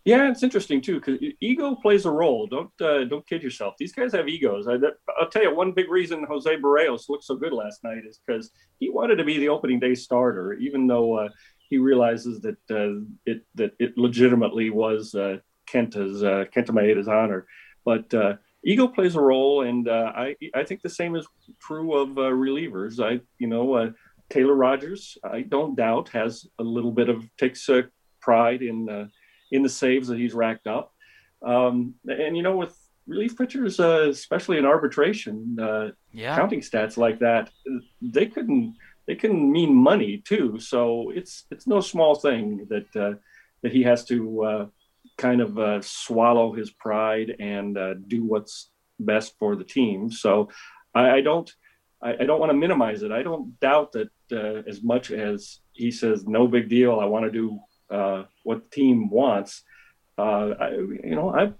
Yeah, it's interesting too because ego plays a role. Don't uh, don't kid yourself. These guys have egos. I, will tell you one big reason Jose Berrios looked so good last night is because he wanted to be the opening day starter, even though uh, he realizes that uh, it that it legitimately was uh, Kenta's uh, Kenta Maeda's honor. But uh, ego plays a role, and uh, I I think the same is true of uh, relievers. I you know uh, Taylor Rogers, I don't doubt has a little bit of takes uh, pride in uh, in the saves that he's racked up, um, and you know with relief pitchers, uh, especially in arbitration, uh, Yeah. counting stats like that, they couldn't they can mean money too. So it's it's no small thing that uh, that he has to uh, kind of uh, swallow his pride and uh, do what's best for the team. So I, I don't I, I don't want to minimize it. I don't doubt that uh, as much as he says no big deal. I want to do uh, what the team wants. Uh, I, you know, I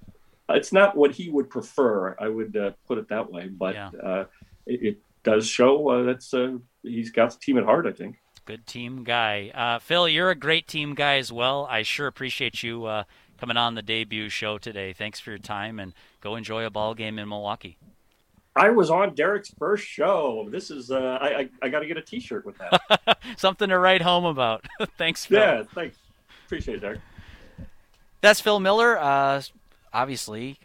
it's not what he would prefer. I would uh, put it that way, but uh, it, it does show uh, that's uh, he's got the team at heart. I think. Good team guy. Uh, Phil, you're a great team guy as well. I sure appreciate you uh, coming on the debut show today. Thanks for your time and go enjoy a ball game in Milwaukee. I was on Derek's first show. This is uh, I I, I got to get a T-shirt with that. Something to write home about. Thanks, Phil. yeah, thanks. Appreciate it, Derek. That's Phil Miller. Uh, obviously,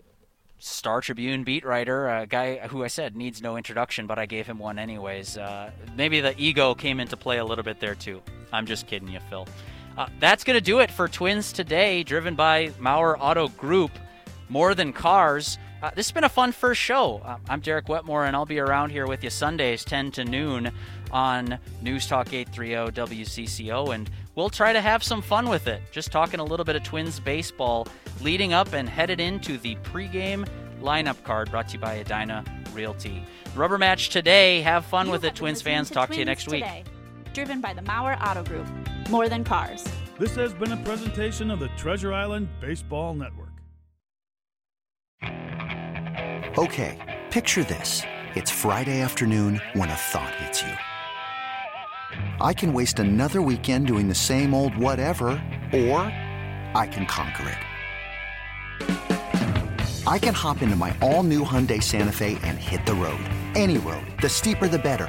Star Tribune beat writer, a guy who I said needs no introduction, but I gave him one anyways. Uh, maybe the ego came into play a little bit there too. I'm just kidding you, Phil. Uh, that's going to do it for Twins today, driven by Maurer Auto Group. More than cars. Uh, this has been a fun first show. Uh, I'm Derek Wetmore, and I'll be around here with you Sundays, 10 to noon, on News Talk 830 WCCO, and we'll try to have some fun with it. Just talking a little bit of Twins baseball leading up and headed into the pregame lineup card brought to you by Edina Realty. Rubber match today. Have fun with it, Twins fans. Talk to you Twins next week. Today, driven by the Maurer Auto Group. More than cars. This has been a presentation of the Treasure Island Baseball Network. Okay, picture this. It's Friday afternoon when a thought hits you. I can waste another weekend doing the same old whatever, or I can conquer it. I can hop into my all new Hyundai Santa Fe and hit the road. Any road. The steeper, the better.